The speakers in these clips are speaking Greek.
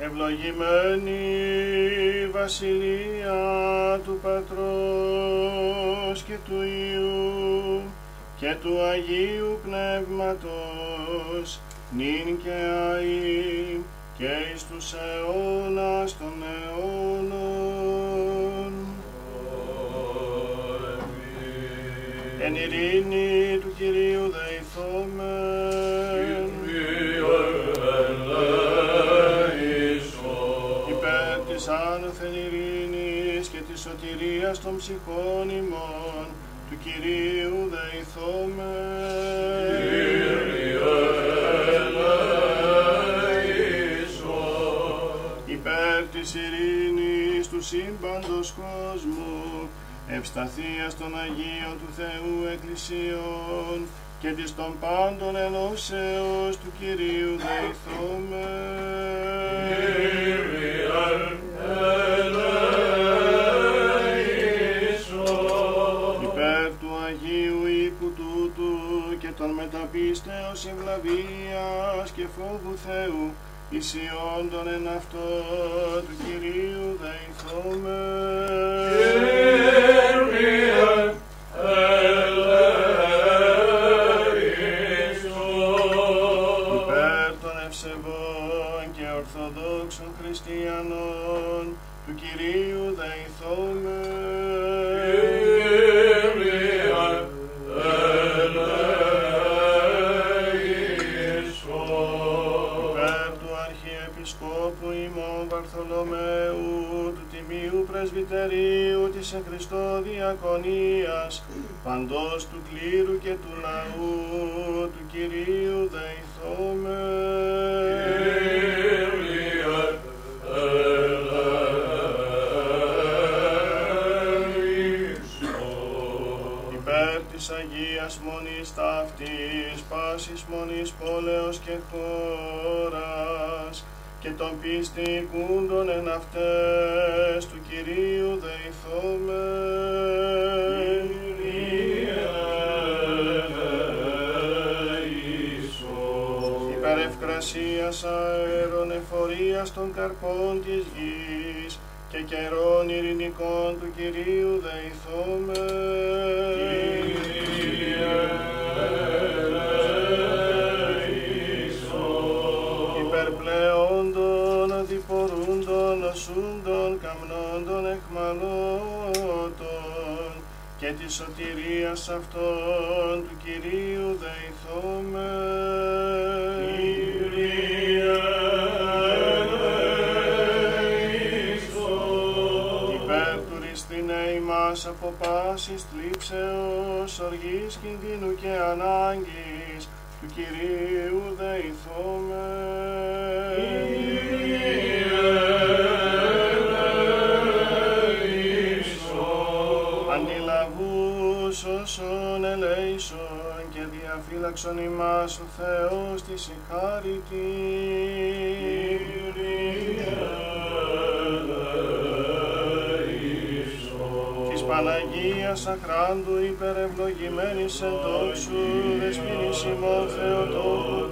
Ευλογημένη η Βασιλεία του Πατρός και του Υιού και του Αγίου Πνεύματος, νυν και αΐ και εις τους αιώνας των αιώνων. Εν ειρήνη του Κυρίου δεηθόμεν, και της σωτηρίας των ψυχών ημών, του Κυρίου δεηθόμεν. υπέρ της ειρήνης του σύμπαντος κόσμου, ευσταθίας των Αγίων του Θεού Εκκλησίων και της των πάντων ενώσεως του Κυρίου δεηθόμεν. Των μεταπίστεως ευλαβίας και φόβου Θεού, ισιόντων εν αυτό του Κυρίου δεηθόμεν. Πρεσβυτερίου της εν Χριστώ Διακονίας, παντός του κλήρου και του λαού του Κυρίου δεηθόμεν. υπέρ της Αγίας Μονής ταύτης, πάσης μονής πόλεως και χώρας, και των πιστικούντων εν αυτές του Κυρίου δεηθόμεν. Υπέρ ευκρασίας αέρων εφορίας των καρπών της γης, και καιρών ειρηνικών του Κυρίου δεηθόμεν. Διπορούντων, νοσούντων, καμνόντων, εχμαλώτων και της σωτηρίας αυτών του Κυρίου δεηθόμεν. Υπέρ του ρηστινέ ημάς από πάσης θλίψεως, οργής, κινδύνου και ανάγκης του Κυρίου δεηθόμεν. Διαφύλαξον ημάς ο Θεός της της Παναγίας Αχράντου υπερευλογημένης εν τόξου δεσποινής ημών Θεοτόκου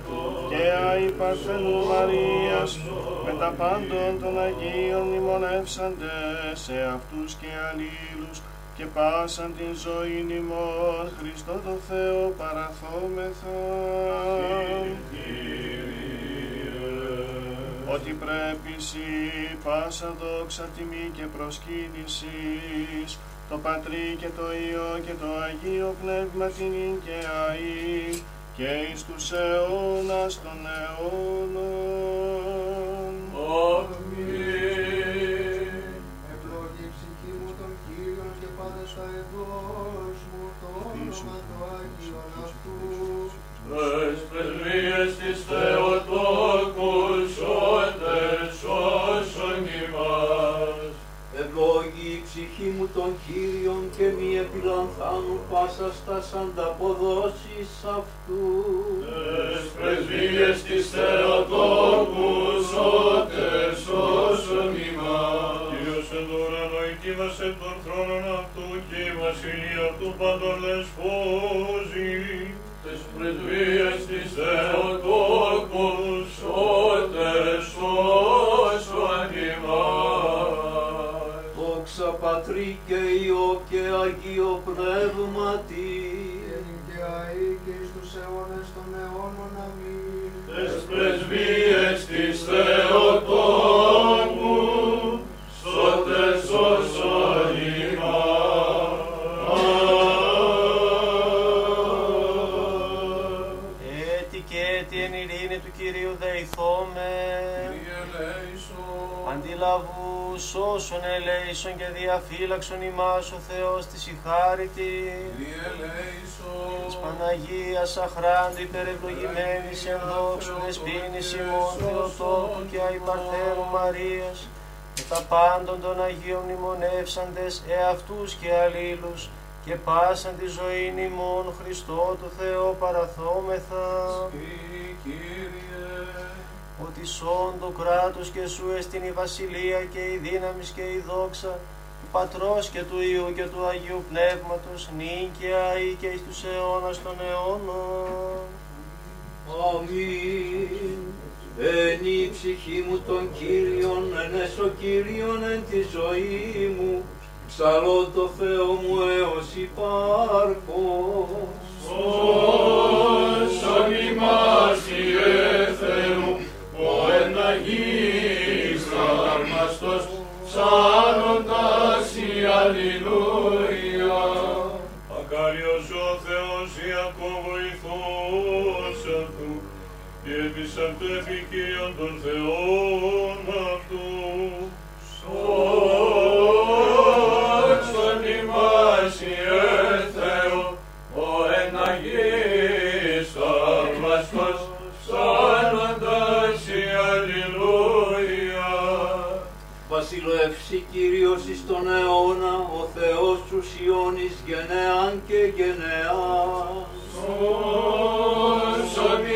και αη Παρθένου Μαρίας με τα πάντων των Αγίων μνημονεύσαντε σε αυτούς και αλλήλους και πάσαν την ζωή ημών Χριστό το Θεό παραθόμεθα. Ότι πρέπει σύ πάσα δόξα τιμή και προσκύνησης το Πατρί και το Υιό και το Αγίο Πνεύμα την και αΐ και εις τους αιώνας των αιώνων. Ευλόγη το Άγιον αυτού. Τες πρεσβείες της Θεοτόκου σώτες σώσον ημάς. Ευλόγη η ψυχή μου των Κύριων και μη επιλανθάνου πάσα στα ανταποδόσεις αυτού. Τες πρεσβείες της Θεοτόκους σώτες σώσον ημάς δίδασε τον θρόνο αυτού και η βασιλεία του παντολές φόζει. Της πρεσβείας της Θεοτόκους σώτερες σώσον ημάς. Δόξα Πατρί και Υιό και Αγίο Πνεύματι. Και αεί και στους των αιώνων αμήν. Τες πρεσβείες της Θεοτόκους Αντιλαβούς όσων ελέησον και διαφύλαξον ημάς ο Θεός της ηχάρητη. Της. Παναγίας αχράντου υπερευλογημένης εν δόξου δεσπίνης ημών Θεοτόκου και αϊπαρθέρου Μαρίας και τα πάντων των Αγίων μνημονεύσαντες εαυτούς και αλλήλους και πάσαν τη ζωή ημών Χριστό του Θεό παραθόμεθα ότι σών το κράτος και σου εστιν η βασιλεία και η δύναμης και η δόξα του Πατρός και του Υιού και του Αγίου Πνεύματος νίκαια ή και εις τους αιώνας των αιώνων. Αμήν. Βαίνει η ψυχή μου τον Κύριον, ενέσω Κύριον εν τη ζωή μου, ψαλώ το Θεό μου έως υπάρχω. Όσον ημάς Ιε Θεού, ψάλλοντας η Αλληλούια. Μακάριος ο Θεός Ιακώβ βοηθός αυτού, και της αυτού επικύριον των Θεών Βασιλεύσει Κύριος εις τον αιώνα, ο Θεός τους Σιώνης γενεάν και γενεάν. Σώσον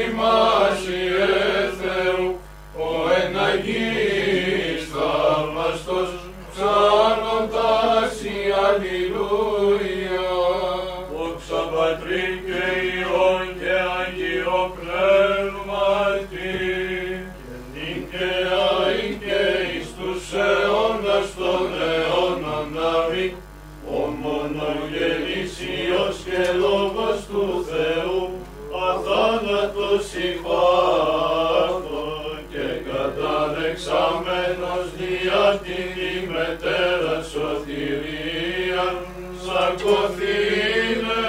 ημάς υπάρχον και καταδεξαμένος δια την ημετέρα σωτηρία, σαρκωθήνε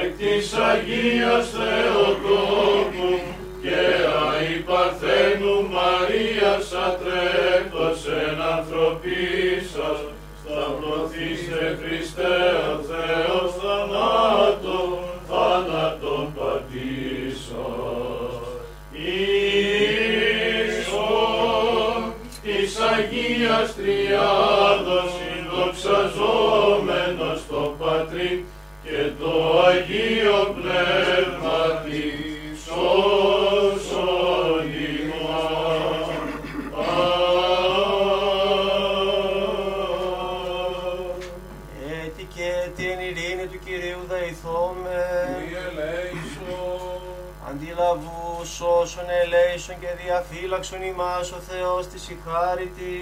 εκ της Αγίας Θεοτόκου και αϊπαρθένου Μαρίας ατρέκτος εν ανθρωπίσας, σταυρωθήστε Χριστέ ο Θεός θανάτων, Αγίας Τριάδος συνδοξαζόμενος το Πατρί και το Αγίο Πνεύμα Αντιλαβούς όσων ελέησον και διαφύλαξον ημάς ο Θεός της ηχάρητη.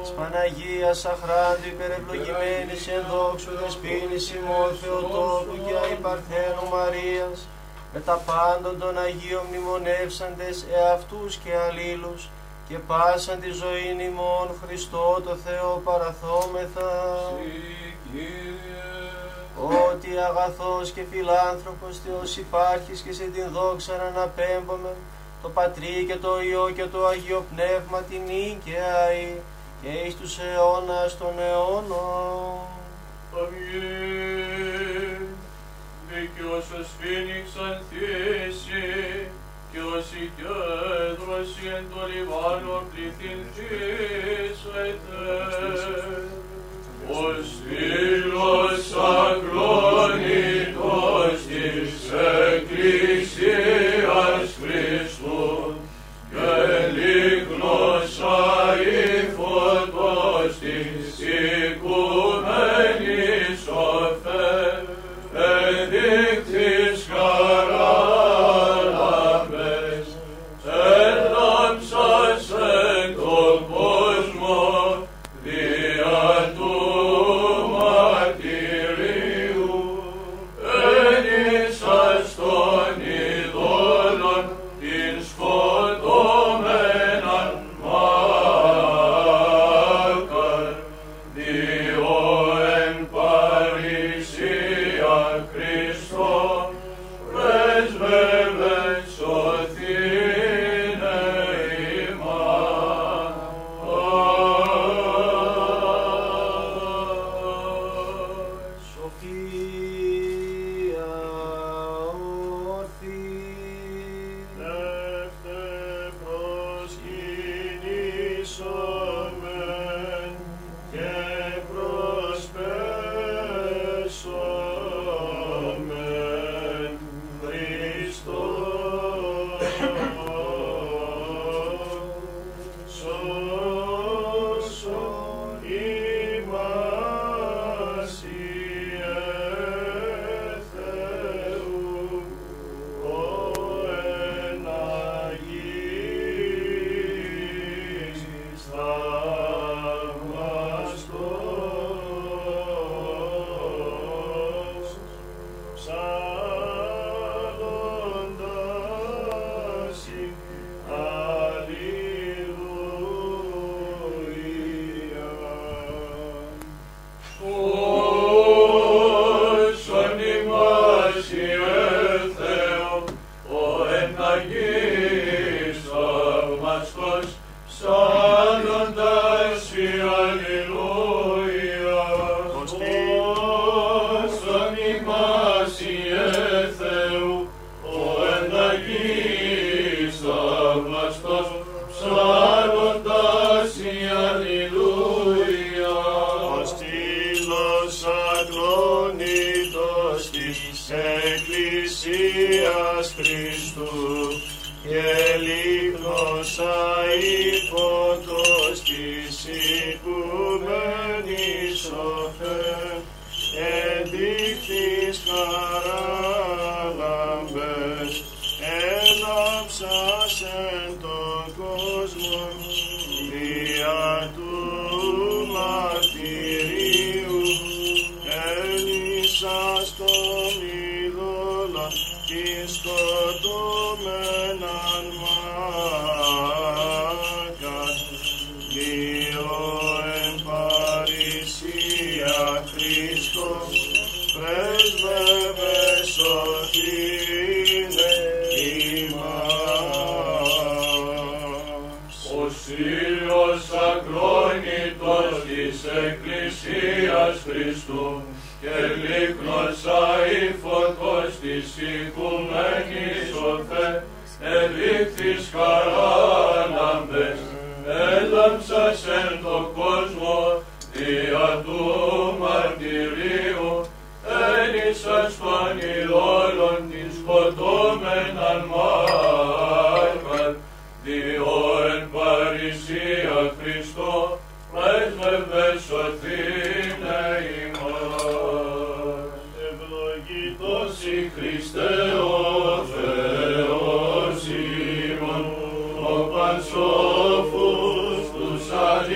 Της Παναγίας αχράντου υπερευλογημένης εν δόξου δεσπίνης ημών Θεοτόκου και αϊπαρθένου Μαρίας. Με τα πάντων των Αγίων μνημονεύσαντες εαυτούς και αλλήλους και πάσαν τη ζωή ημών Χριστό το Θεό παραθόμεθα ότι αγαθός και φιλάνθρωπος Θεός υπάρχεις και σε την δόξα να αναπέμπομε το Πατρί και το Υιό και το Αγίο Πνεύμα την νίκαια και εις τους αιώνας των αιώνων. Αμήν. Δίκαιος ο σφήνιξ ανθίσει, και ως η κέντρωση εν το λιβάνο πληθυνθείς Εκκλησίας Χριστού και λίγνος αηφωτός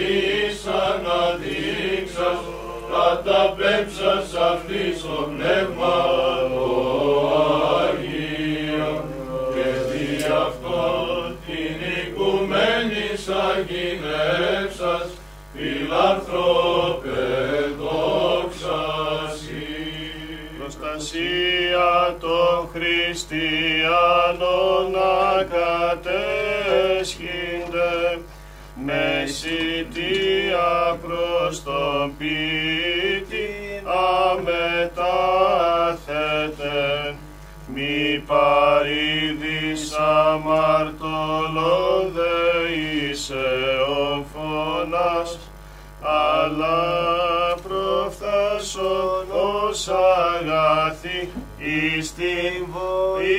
αλείς αναδείξας, καταπέμψας αυτής το πνεύμα το Αγίο, και δι' αυτό την οικουμένης αγινεύσας, φιλανθρώπε δόξα σοι. Προστασία των χριστιανών ακατέσχυνται με σιτία προς τον πίτη αμετάθετε. Μη παρήδης αμαρτωλό δε είσαι ο φωνάς. Αλλά προφθάσω ως αγαθή εις την βοήθεια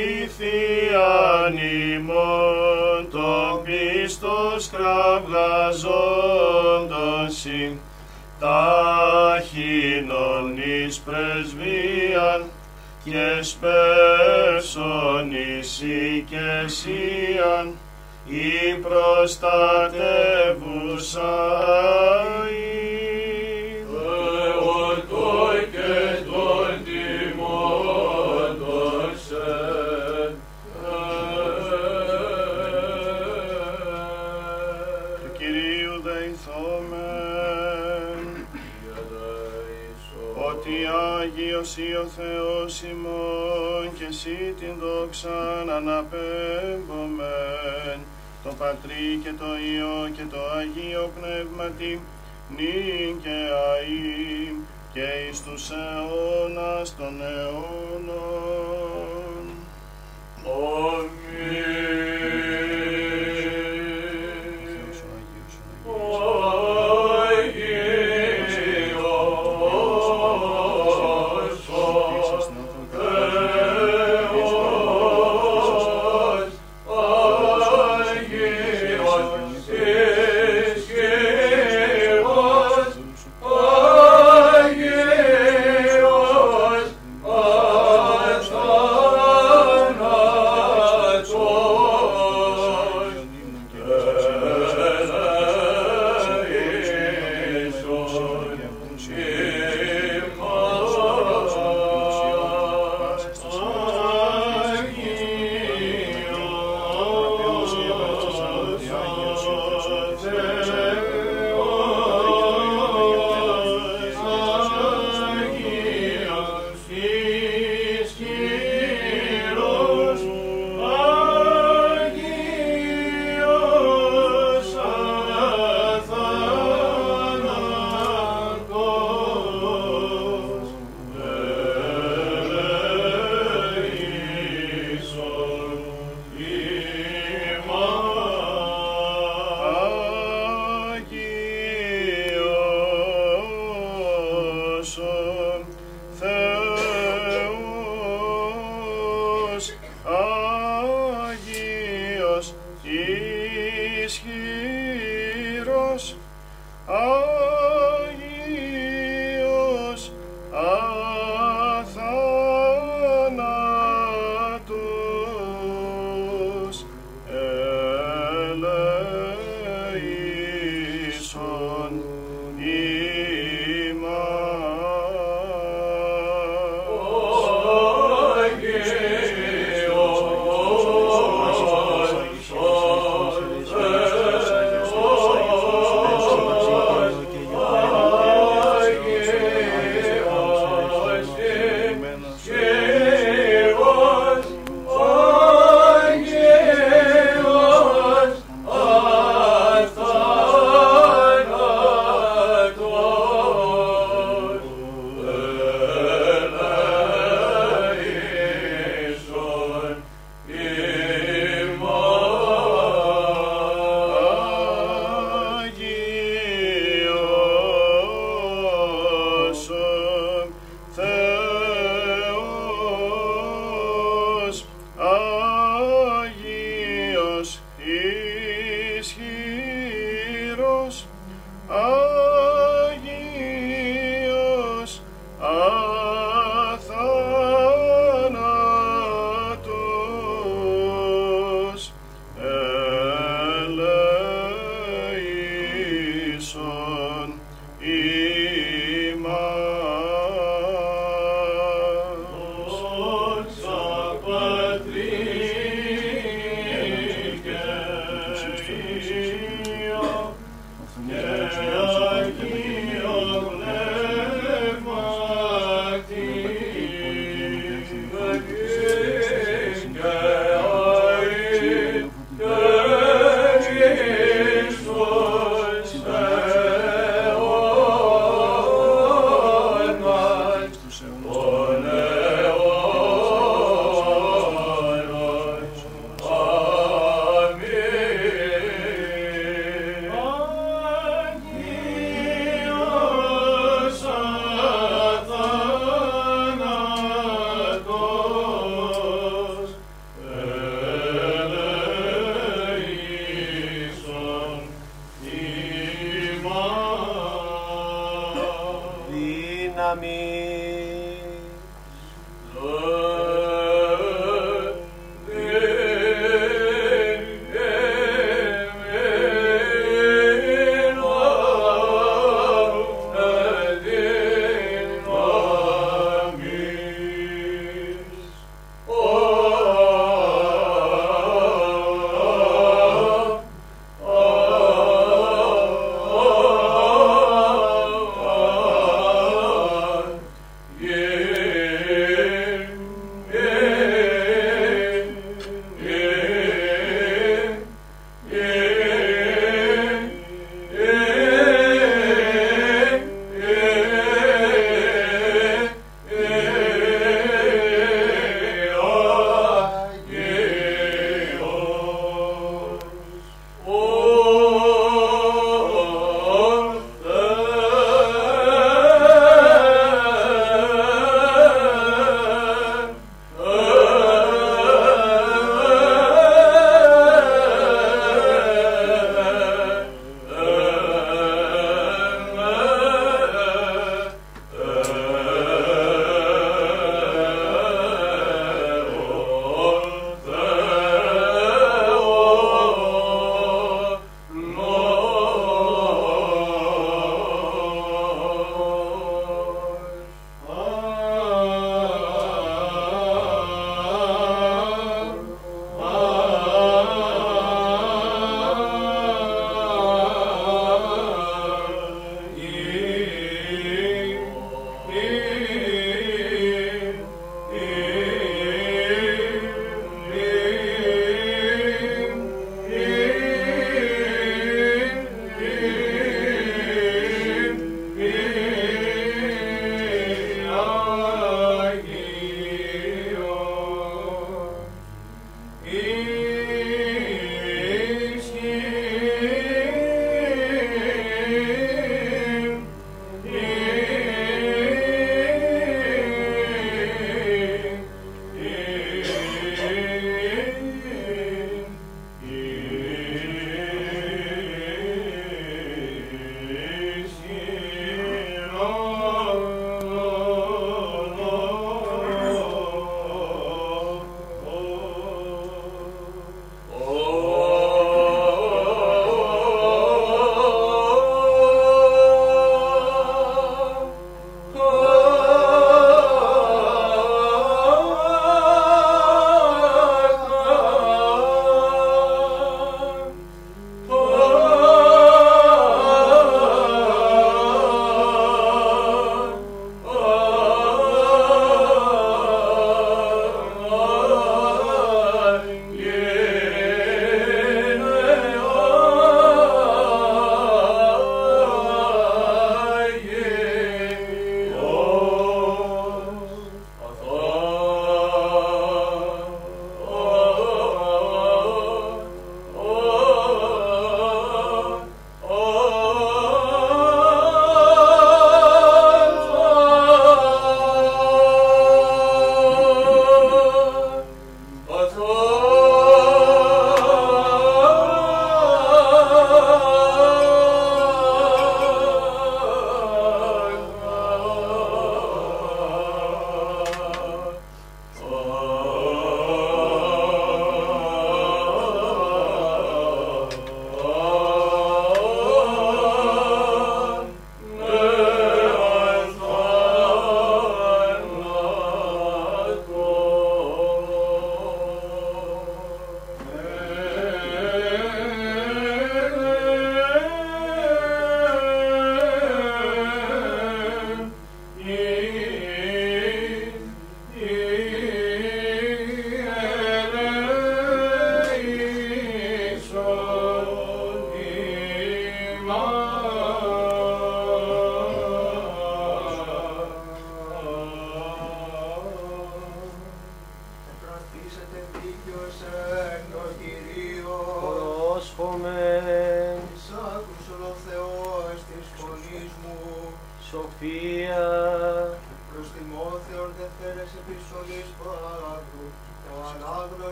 ημών το πίστος κραυγαζόντων συν ταχύνων εις πρεσβείαν και σπεύσον εις οικεσίαν η προστατεύουσα Θεότο Άγιος ή ο Θεός ημών και εσύ την δόξαν αναπέμπομεν το Πατρί και το Υιό και το Αγίο Πνεύματι νυν και αΐ και εις τους αιώνας των αιώνων. Θεός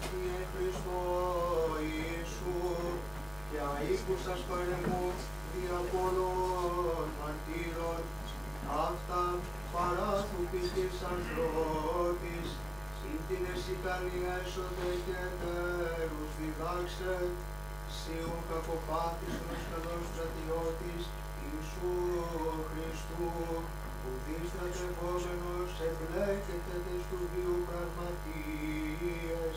χάρη τη εν Χριστώ Ιησού, και αίκουσας παρεμού δια πολλών μαρτύρων, αυτά παράθου της ανθρώπης, συν την εσυτανία έσοδε και τέρους διδάξε, σίουν κακοπάθησον ως καλός στρατιώτης Ιησού Χριστού, που διστρατευόμενος εμπλέκεται τες του βίου πραγματίες,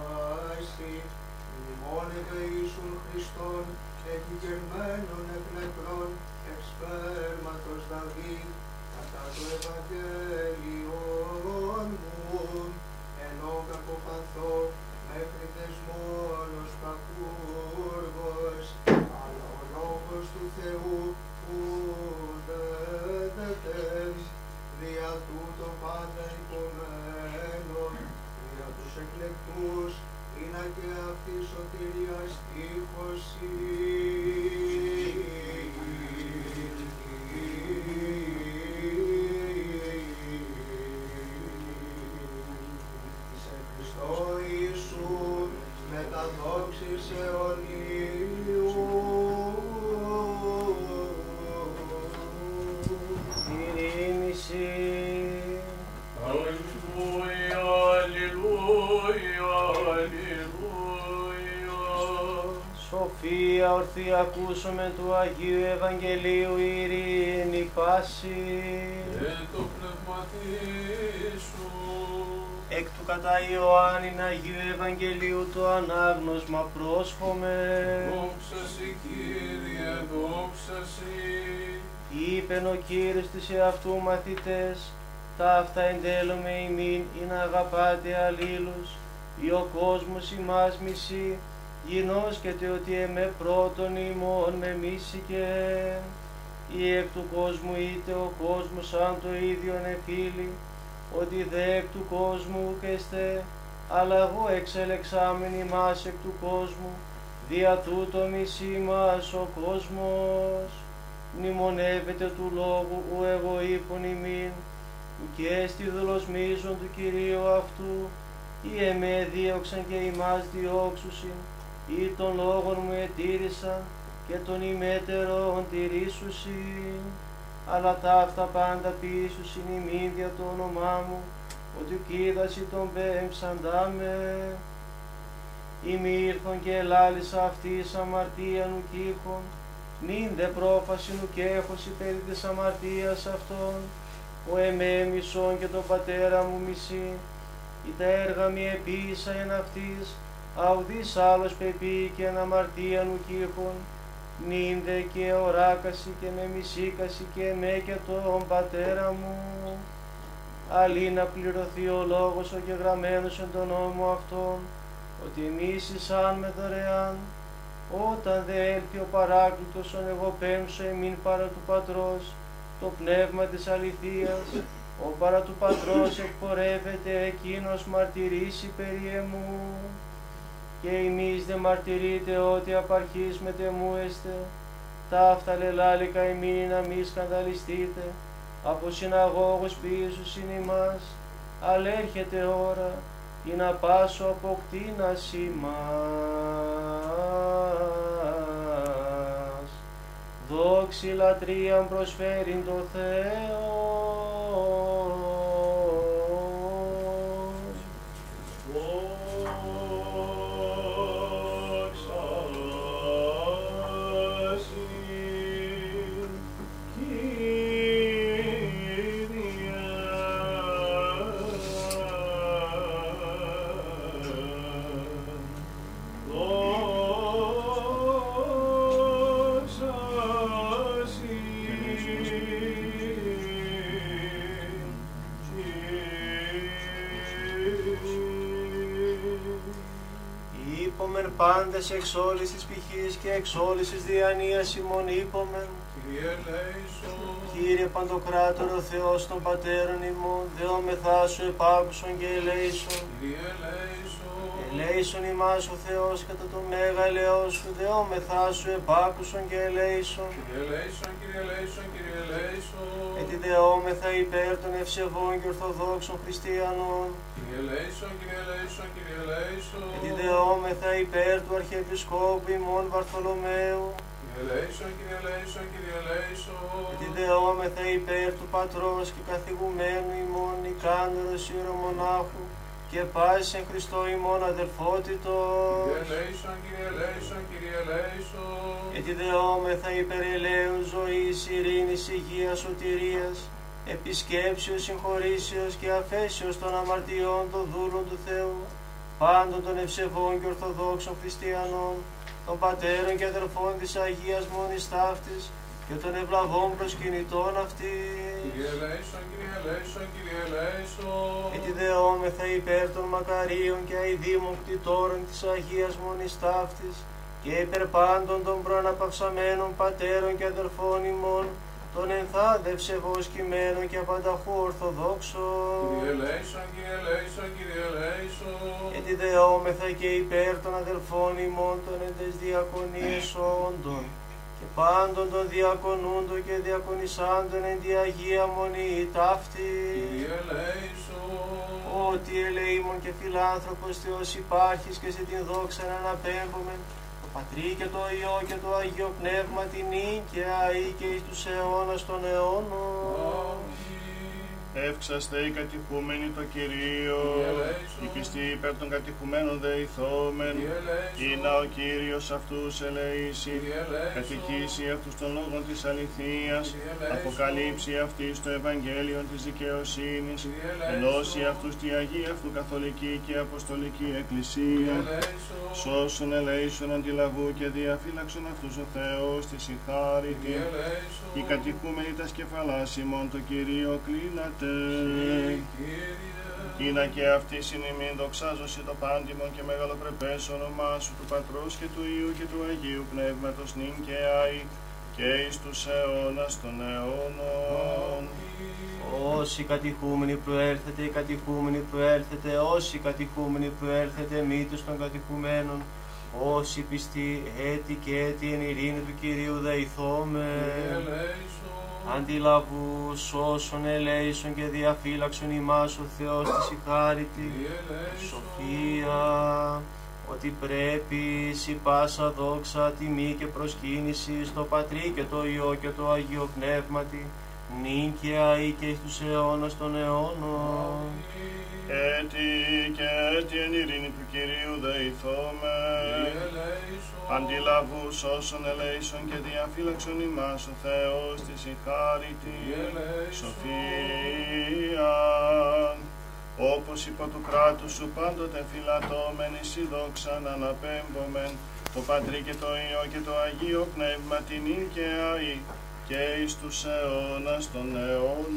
μνημόνευε Ιησούν Χριστόν, εκγερμένων εκ νεκρών, εξ σπέρματος Δαβίδ, κατά το Ευαγγέλιον μου, ενώ κακοπαθώ Ιωάννην Αγίου Ευαγγελίου το ανάγνωσμα πρόσφομε. Δόξα σοι, Κύριε, δόξα σοι. Είπεν ο Κύριος της εαυτού μαθητές, ταύτα εντέλουμε ημίν ή να αγαπάτε αλλήλους, ή ο κόσμος ημάς μισεί, γινώσκετε ότι εμέ πρώτον ημών με μίσηκε, ή εκ του κόσμου είτε ο κόσμος σαν το ίδιον εφίλει, ότι δε εκ του κόσμου ουκεστε, αλλά εγώ εξελεξάμεν ημάς εκ του κόσμου, δια τούτο μισή μας ο κόσμος. Μνημονεύεται του λόγου ου εγώ είπων ημίν, ου και στη δολοσμίζων του Κυρίου αυτού, ή εμέ δίωξαν και ημάς διώξουσιν, ή των λόγων μου ετήρησαν και των ημέτερων τηρήσουσιν, αλλά ταύτα πάντα ποιήσουσιν ημίν δια το όνομά μου, ότι κοίδαση τον πέμψαντάμε. Ημι ήρθον και ελάλησα αυτής αμαρτίαν ου κύχων, νυν δε πρόφαση νου και έχωση περί της αμαρτίας αυτών, ο εμέ μισόν και τον πατέρα μου μισή, ή τα έργα μη επίησα εν αυτής, αουδής άλλος πεπεί και εν αμαρτία νου κύχων, νυν δε και οράκαση και με μισήκαση και με και τον πατέρα μου. Αλλή να πληρωθεί ο λόγος ο γεγραμμένος εν τον νόμο αυτόν, ότι εμείς εισάν με δωρεάν, όταν δε έλθει ο παράκλητος ον εγώ πέμψω εμήν παρά του Πατρός, το πνεύμα της αληθείας, ο παρά του Πατρός εκπορεύεται εκείνος μαρτυρήσει περί εμού. Και εμείς δε μαρτυρείτε ότι απαρχής μετεμού εστε, ταύτα λελάλικα εμήν να μη σκανδαλιστείτε, από συναγώγους πίσω συν ημάς, αλλά έρχεται ώρα, ή να πάσω αποκτήνας ημάς. Δόξη λατρείαν προσφέρειν το Θεό. Εξ όλης της πηχής και εξ όλης της διανοίας ημών είπομεν. Kyrie eleison. Κύριε Παντοκράτορο Θεός των Πατέρων ημών, δεόμεθά σου επάκουσον και ελέησον. Kyrie eleison. Ελέησον ημάς ο Θεός κατά το μέγα ελαιό σου, δεόμεθά σου επάκουσον και ελέησον. Kyrie eleison, Kyrie eleison, Kyrie eleison. Ετιδεόμεθα υπέρ των ευσεβών και ορθοδόξων χριστιανών. Kyrie eleison, Kyrie eleison, Kyrie eleison. Ετιδεόμεθα υπέρ του Αρχιεπισκόπου ημών Βαρθολομαίου. Kyrie eleison, Kyrie eleison, Kyrie eleison. Ετιδεόμεθα υπέρ του Πατρός και καθηγουμένου ημών Νικάνδρος Ιερομονάχου και πάση εν Χριστώ ημών αδελφότητος. Kyrie eleison, Kyrie eleison, Kyrie eleison. Ετιδεόμεθα υπέρ ελαίου ζωής, ειρήνης, υγείας, σωτηρίας, επισκέψεως, συγχωρήσεως και αφέσεως των αμαρτιών των δούλων του Θεού, πάντων των ευσεβών και ορθοδόξων χριστιανών, των πατέρων και αδερφών της Αγίας Μόνης Ταύτης και των ευλαβών προσκυνητών αυτής. Kyrie eleison, Kyrie eleison, Kyrie eleison. Ετιδεόμεθα υπέρ των μακαρίων και αηδήμων κτητόρων της Αγίας Μονής Ταύτης και υπέρ πάντων των προαναπαυσαμένων πατέρων και αδερφών ημών, των ενθάδευσε βοσκημένων και απανταχού ορθοδόξων. Kyrie eleison, Kyrie eleison, Kyrie eleison. Ετιδεόμεθα και υπέρ των αδελφών ημών των εντες διακονίες όντων και πάντων των διακονούντων και διακονισάντων εν τη Αγία Μονή ταύτη. Kyrie eleison. Ότι ελεήμων και φιλάνθρωπος Θεός υπάρχεις και σε την δόξα να αναπέμπουμε το Πατρί και το Υιό και το Αγίο Πνεύμα την νίκαια ή και εις τους αιώνας των αιώνων. Εύξαστε οι κατηχούμενοι το Κυρίο, Ελέησον. οι πιστοί υπέρ των κατηχουμένων δεηθόμεν, Kyrie eleison. ή να ο Κύριος αυτούς ελεήσει, Kyrie eleison. καθηκίσει αυτούς των λόγων της αληθείας, Kyrie eleison. αποκαλύψει αυτής το Ευαγγέλιο της δικαιοσύνης, Kyrie eleison. ενώσει αυτούς τη Αγία αυτού Καθολική και Αποστολική Εκκλησία, Kyrie eleison. σώσον ελέησον αντιλαβού και διαφύλαξον αυτούς ο Θεός της συγχάρητη. Kyrie eleison. Οι κατοικούμενοι τα σκεφαλάς ημών το Κυρίο κλείνατε. Kyrie. Κίνα και αυτή συνημήν δοξάζωση το πάντιμον και μεγαλοπρεπές όνομά σου του Πατρός και του Υιού και του Αγίου Πνεύματος νυν και άη και εις τους αιώνας των αιώνων. Όσοι κατηχούμενοι προέρθετε, οι κατηχούμενοι προέρθετε, όσοι κατηχούμενοι προέρθετε, μύτους των κατηχουμένων, όσοι πιστοί έτη και έτη εν ειρήνη του Κυρίου δεηθώμε. Kyrie eleison. Αντιλαβούς, σώσον, ελέησον και διαφύλαξον ημάς ο Θεός της συγχάρητη. Kyrie eleison. Σοφία, ότι πρέπει σι πάσα δόξα, τιμή και προσκύνηση στο Πατρί και το Υιό και το Αγίο Πνεύματι, νίκαια ή και στους αιώνας των αιώνων. Έτι και έτι εν ειρήνη του Κυρίου δεηθώμε. Kyrie eleison. Αντιλαβούς σώσον ελέησον και διαφύλαξον ημάς ο Θεός της συγχάρητη. Kyrie eleison. Σοφία, όπως υπό του κράτους σου πάντοτε φυλατώμενοι σι δόξαν αναπέμπομεν, το Πατρί και το Υιό και το Αγίο Πνεύμα την ίν και αή και εις τους αιώνας των αιώνων.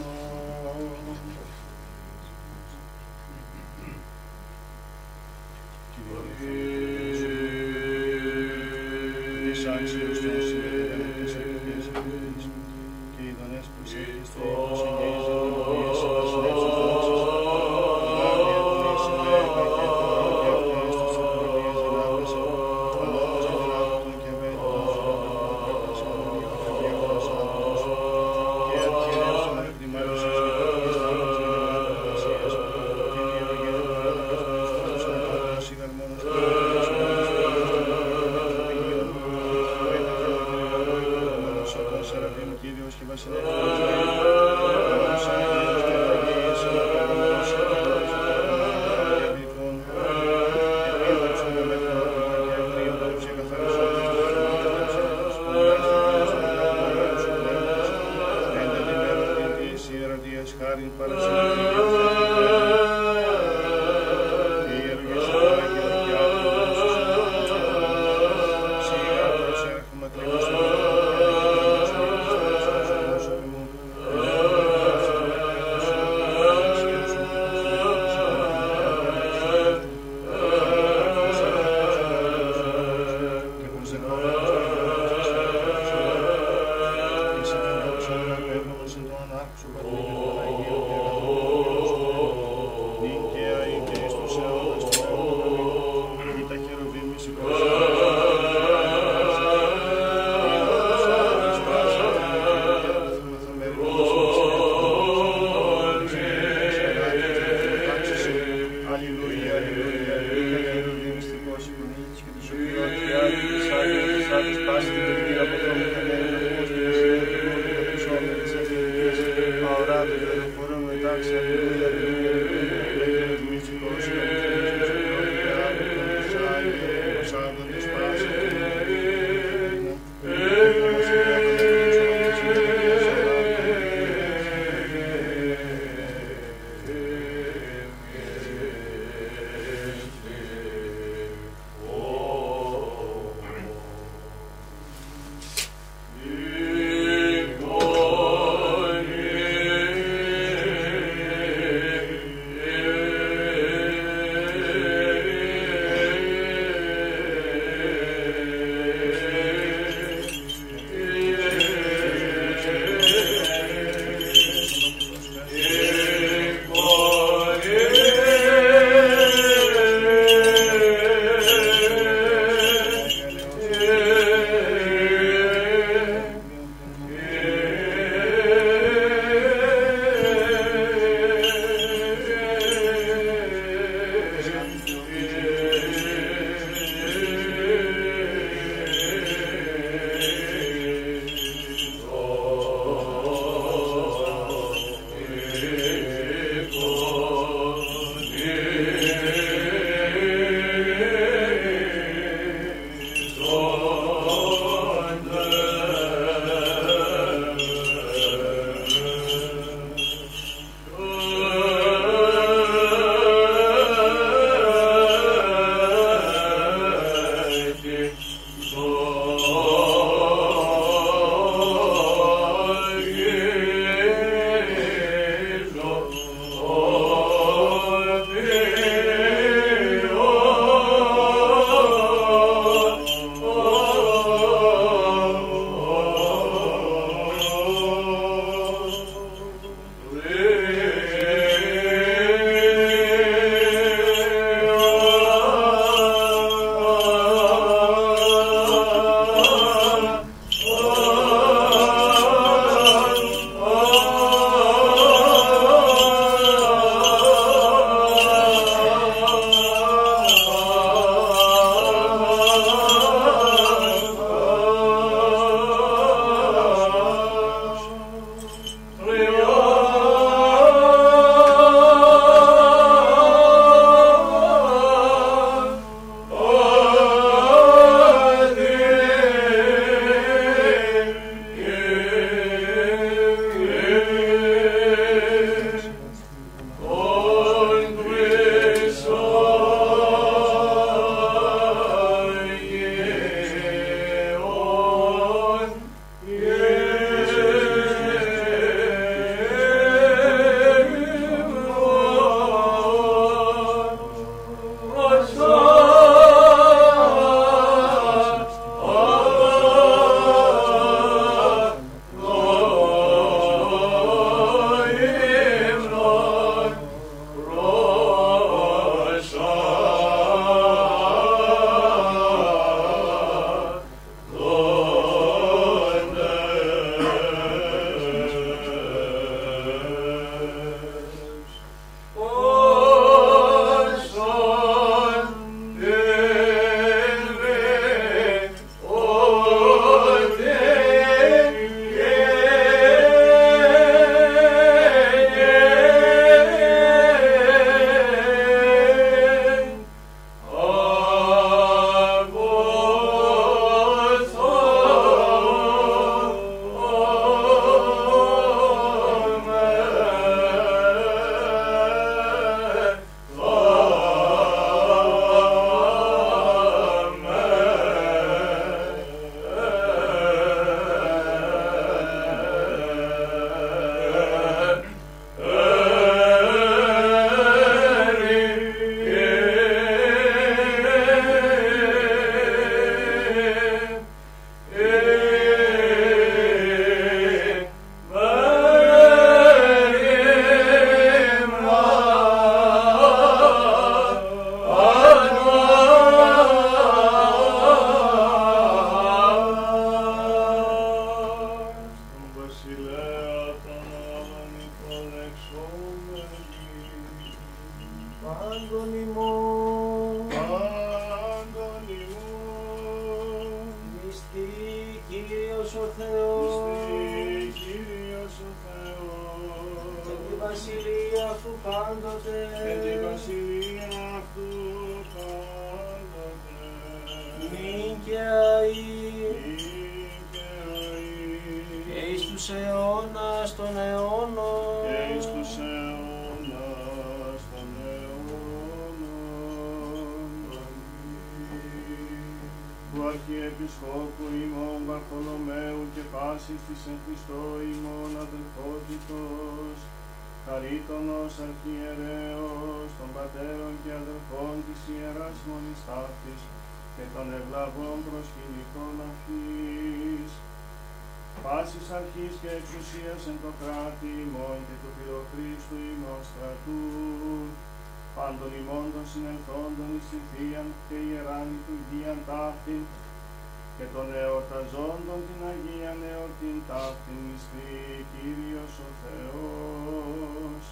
Εορτήν ταύτην μισθή Κύριος ο Θεός,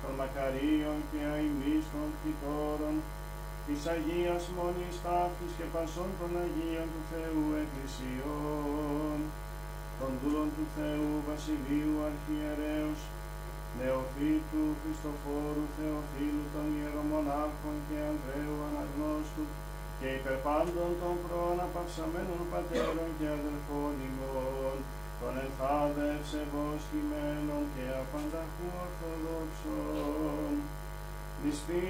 των μακαρίων και αημείς των κτητόρων, της Αγίας Μονής Ταύτης και πασών των Αγίων του Θεού Εκκλησιών, των δούλων του Θεού Βασιλείου Αρχιερέως, Νεοφύτου, Χριστοφόρου, Θεοφίλου, των Ιερομονάρχων και Ανδρέου Αναγνώστου και υπερπάντων των προαναπαυσαμένων πατέρων και αδελφών ημών, των ενθάδευσεβος κειμένων και απανταχού Ορθοδόξων. Μισθή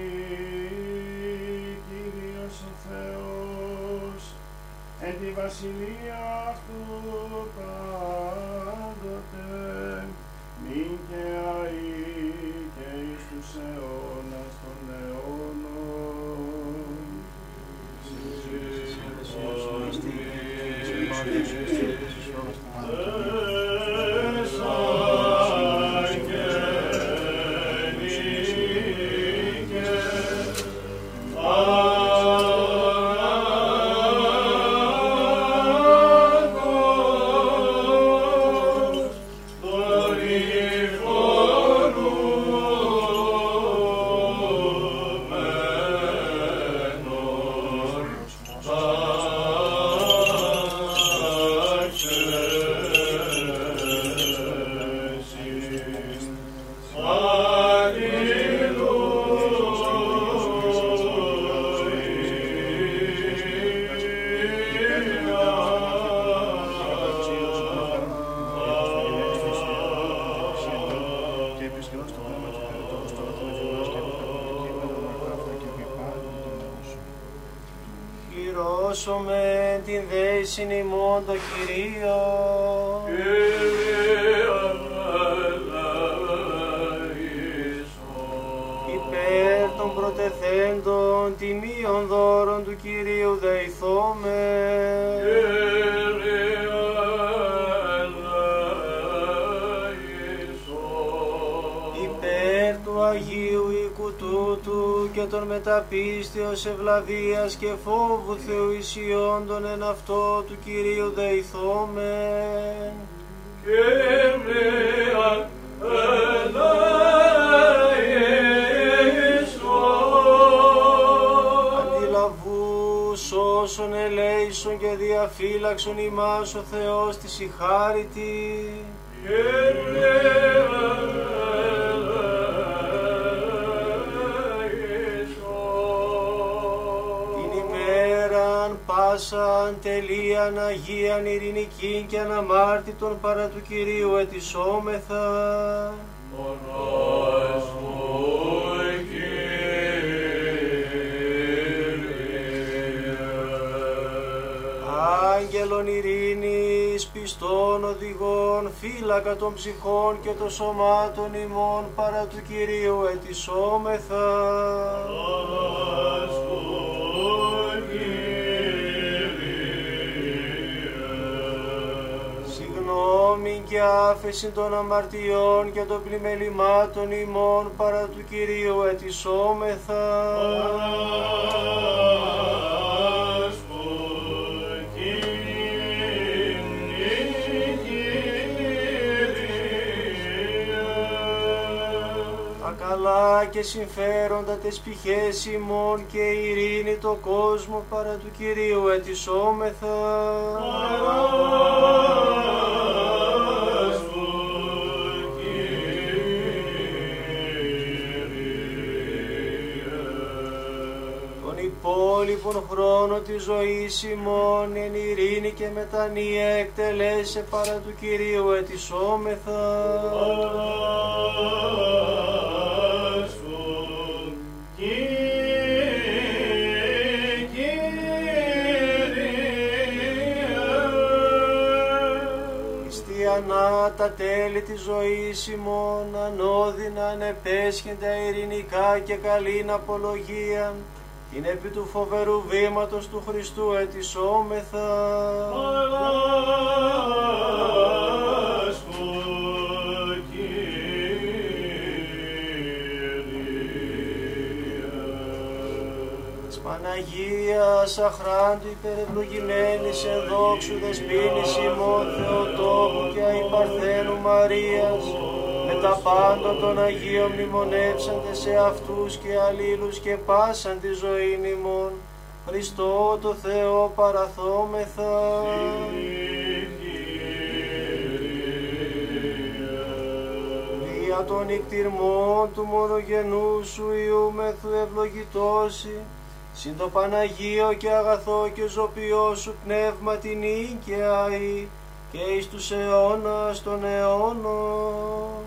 Κύριος ο Θεός, εν τη βασιλεία αυτού πάντοτε, μην και αεί και εις τους αιώνας διαφύλαξον ημάς ο Θεός της η χάριτη. την ημέραν πάσαν τελείαν Αγίαν ειρηνικήν και αναμάρτητον παρά του Κυρίου ετισόμεθα. Άγγελον ειρήνης, πιστών οδηγών, φύλακα των ψυχών και των σωμάτων ημών παρά του Κυρίου ετισόμεθα. Συγγνώμη και άφεση των αμαρτιών και των πλημελημάτων ημών παρά του Κυρίου ετισόμεθα. Ακαλά και συμφέροντα τες πηχές ημών και ειρήνη το κόσμο παρά του Κυρίου ετισόμεθα. τον υπόλοιπον χρόνο της ζωής ημών εν ειρήνη και μετανία εκτελέσε παρά του Κυρίου ετισόμεθα. Τα τέλη της ζωής ημών ανώδυνα ανεπέσχεντα ειρηνικά και καλήν απολογίαν την επί του φοβερού βήματος του Χριστού ετισόμεθα. Κύριε. Της Παναγίας αχράντου υπερευλογημένης εν δόξου δεσποίνης ημών Θεοτόκου και αϊπαρθένου Μαρίας με τα πάντων των Αγίων μνημονεύσαντε σε αυτούς και αλλήλους και πάσαν τη ζωή ημών Χριστό το Θεό παραθόμεθα. Δια των νικτυρμών του μονογενού σου Υιού μεθου ευλογητώσει, συν το Παναγίο και αγαθό και ζωπιό σου πνεύμα την και αή, και εις τους αιώνας των αιώνων.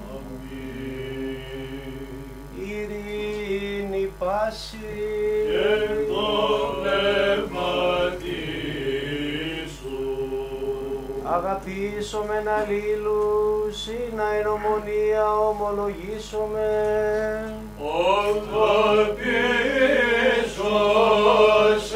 Ειρήνη πάση. Αγαπήσομεν αλλήλους, ή να εν ομονία ομολογήσομεν. Στήρας,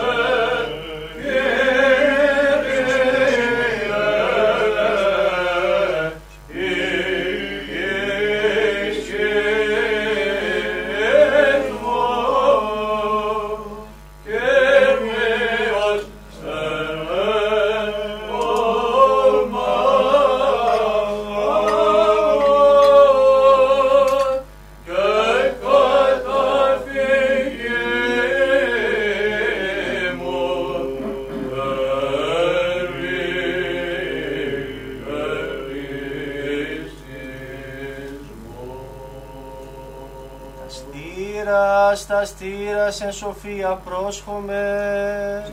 στήρας εν σοφία πρόσχομαι.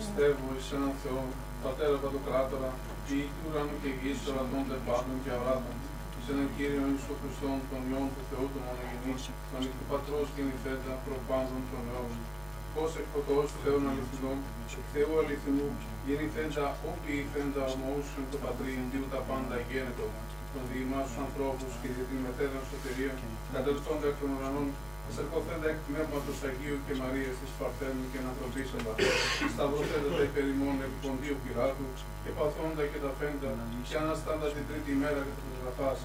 Πιστεύω εις έναν Θεό, Πατέρα Παντοκράτορα, ποιή του ουρανού και γης, ορατών πάντων και αράτων, εις έναν Κύριο Ιησού Χριστόν, τον Υιόν του Θεού του μονογενή, τον εκ του Πατρός και νηθέτα προπάντων των αιών. Πώς εκποτός Θεόν αληθινών, Θεού αληθινού, γεννηθέντα όποιοι ηθέντα ομοούς εν το Πατρί, δίου τα πάντα γένετο, των διημάς τους ανθρώπους και για την μετέδρα σωτηρία, κατελθόντα εκ των ουρανών, Σερκοθέντα εκ πνεύματος Αγίου και Μαρίας της Παρθένου και ανθρωπίσαντα, σταυρωθέντα τα υπέρ ημών επί ποντίου Πυράτου, και παθώντα και τα φέντα, και αναστάντα την τρίτη ημέρα και του γραφάς,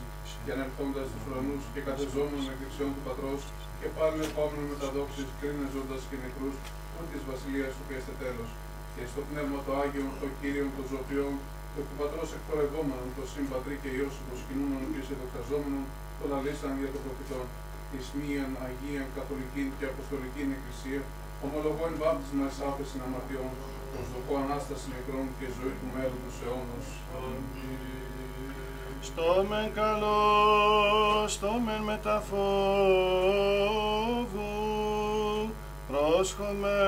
και ανερθώντας στους ουρανούς και κατεζόμενον εκ δεξιών του Πατρός, και πάλι ερχόμενον με τα δόξης, κρίνεζοντας και νεκρούς, που της βασιλείας σου και έστε τέλος. Και στο πνεύμα το Άγιο, το Κύριο, το Ζωπιόν, το εκ του Πατρός εκπορευόμενον, το Συμπατρί και Υιός, το σκηνούμενον και σε δοξαζόμενον, τον αλήσαν για το προφητόν εις μίαν Αγίαν Καθολική και Αποστολική Εκκλησία, ομολογώ εν βάπτισμα εις άφεσιν αμαρτιών, προσδοκώ Ανάσταση νεκρών και ζωή του μέλλον τους αιώνος. Στο μεν καλό, στο μεν μεταφόβου, πρόσχομαι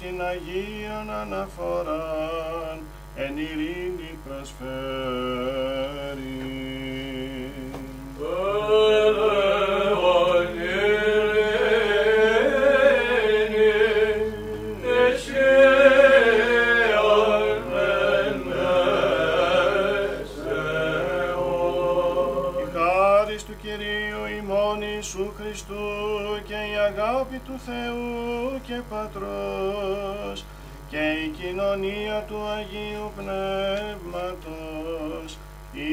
την Αγίαν αναφοράν, εν ειρήνη προσφέρει. Χάρις του Κυρίου ημών Ιησού Χριστού και η αγάπη του Θεού και Πατρός και η κοινωνία του Αγίου Πνεύματος ή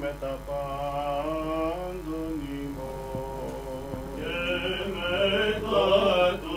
με τα πάντων ημών. Και μετά του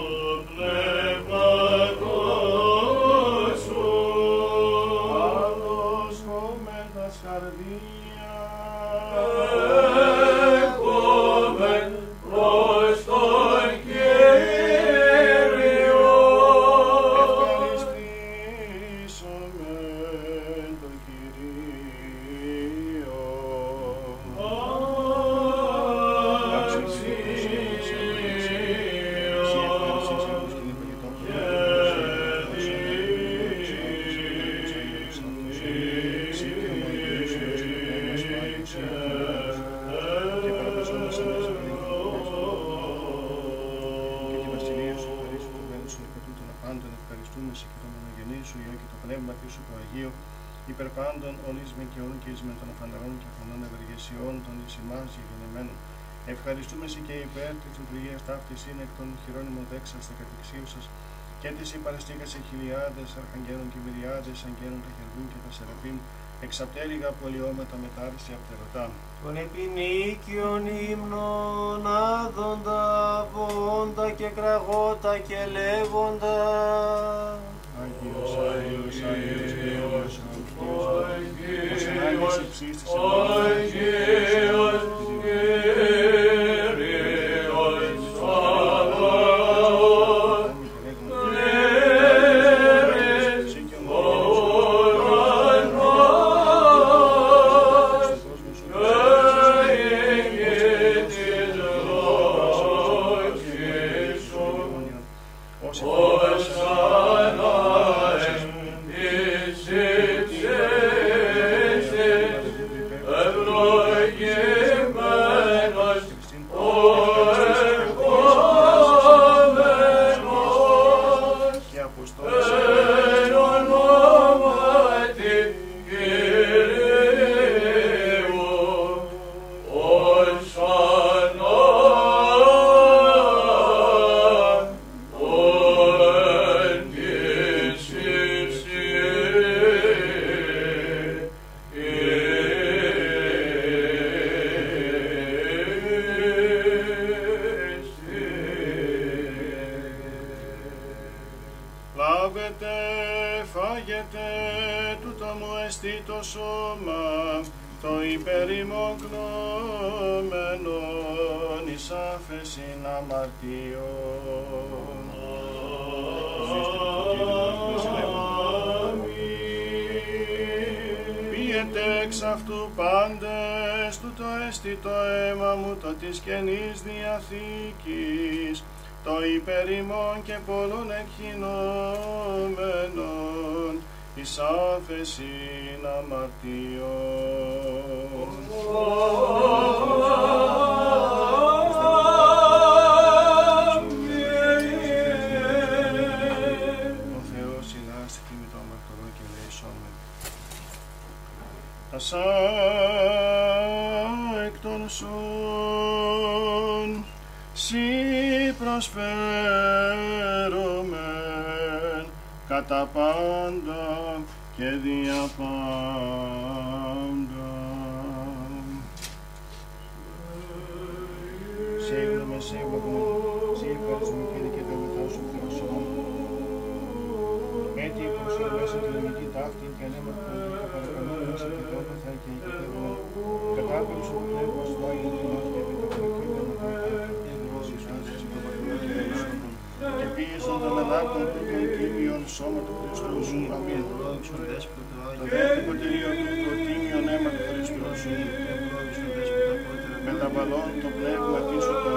και υπέρ της λειτουργίας ταύτης είναι εκ των χειρόνιμων δέξας στα κατηξίου σας και της υπαραστήκα σε χιλιάδες αρχαγγέλων και μυριάδες αγγέλων τα χερβούν και τα σεραπίν εξαπτέρυγα πολιώματα μετάρρηση απτερωτά. Τον επινίκιον ύμνων άδοντα, βόντα και κραγότα και λέγοντα. Άγιος, Άγιος, Άγιος, Κύριος, Άγιος, ως ενάγεις υψής της Άγιος φάγετε, τούτο μου εστί το σώμα, το υπερημοκνόμενον εις άφεσιν αμαρτίων. Πίετε εξ αυτού πάντες, τούτο εστί το αίμα μου, το της Καινής Διαθήκης, το υπερημών και πολλών εκχυνόμενων, εις άφεσιν αμαρτίων. Ο Θεός ηλάστη με το αμαρτωλό και ελέησόμεν. Ασά εκ των σών, σύ προσφέρομεν κατά πάντα και δια πάντα. Σίγνωμε, σίγνωμε, σύ ευχαριστούμε Κύριε και τα μετά σου Θεός ημών. Έτσι προσφέρω μέσα τη λογική ταύτη και ανέμορφο και παρακαλούμε μέσα και τόπο θα και εγκυτερούμε. Κατάπεμψο του πνεύμας στο Άγιο Θεός και πίεσον των ελάκων του των τίμιων σώμα του Χριστού σου. Αμήν. Το δεύτερο τελείο του το τίμιον αίμα του Χριστού σου. Μεταβαλών το πνεύμα πίσω του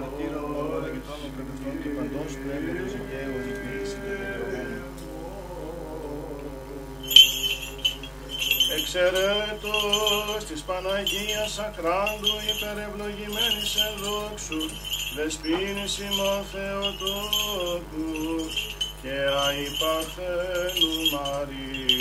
μαρτύρων όλων λεγητών προκριστών και παντός πνεύματος δικαίου οδηγήσει και δικαιωμένων. Εξαιρέτως της Παναγίας Ακράντου υπερευλογημένης εν δόξου, δεσπίνης ημών Θεοτόκου και αϊπαρθένου Μαρία.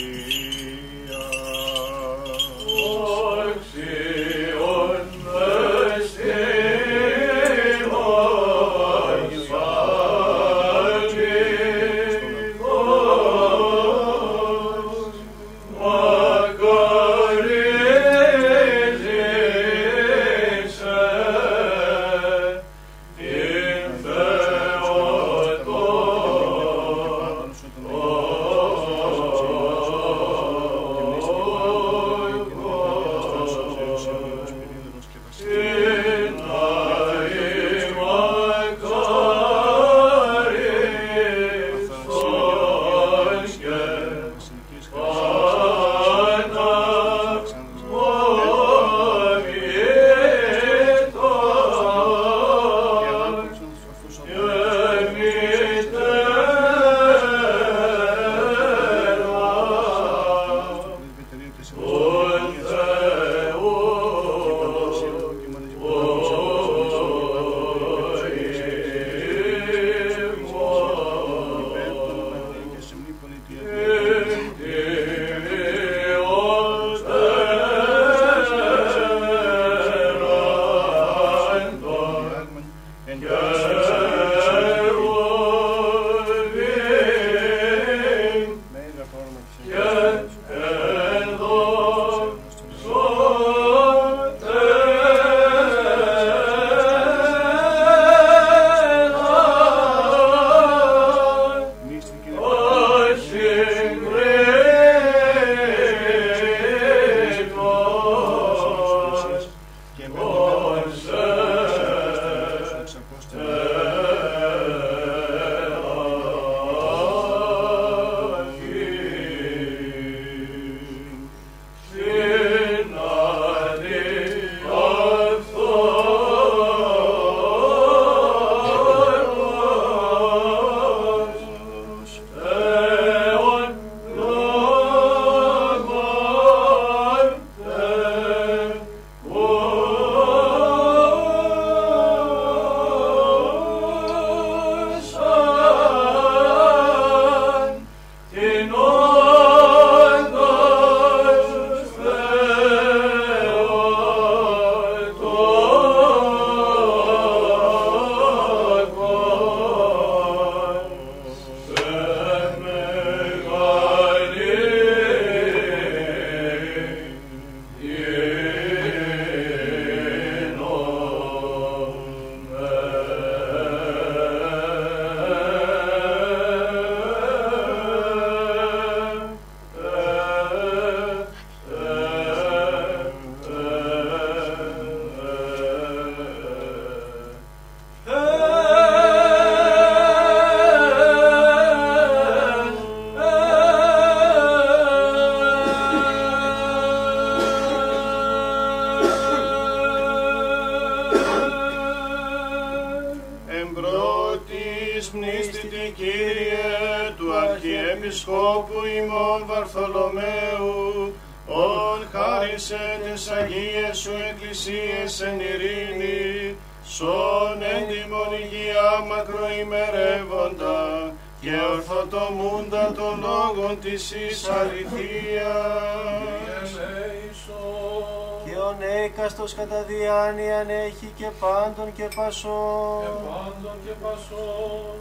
Νέκαστος κατά διάνοιαν έχει και πάντων και πασών.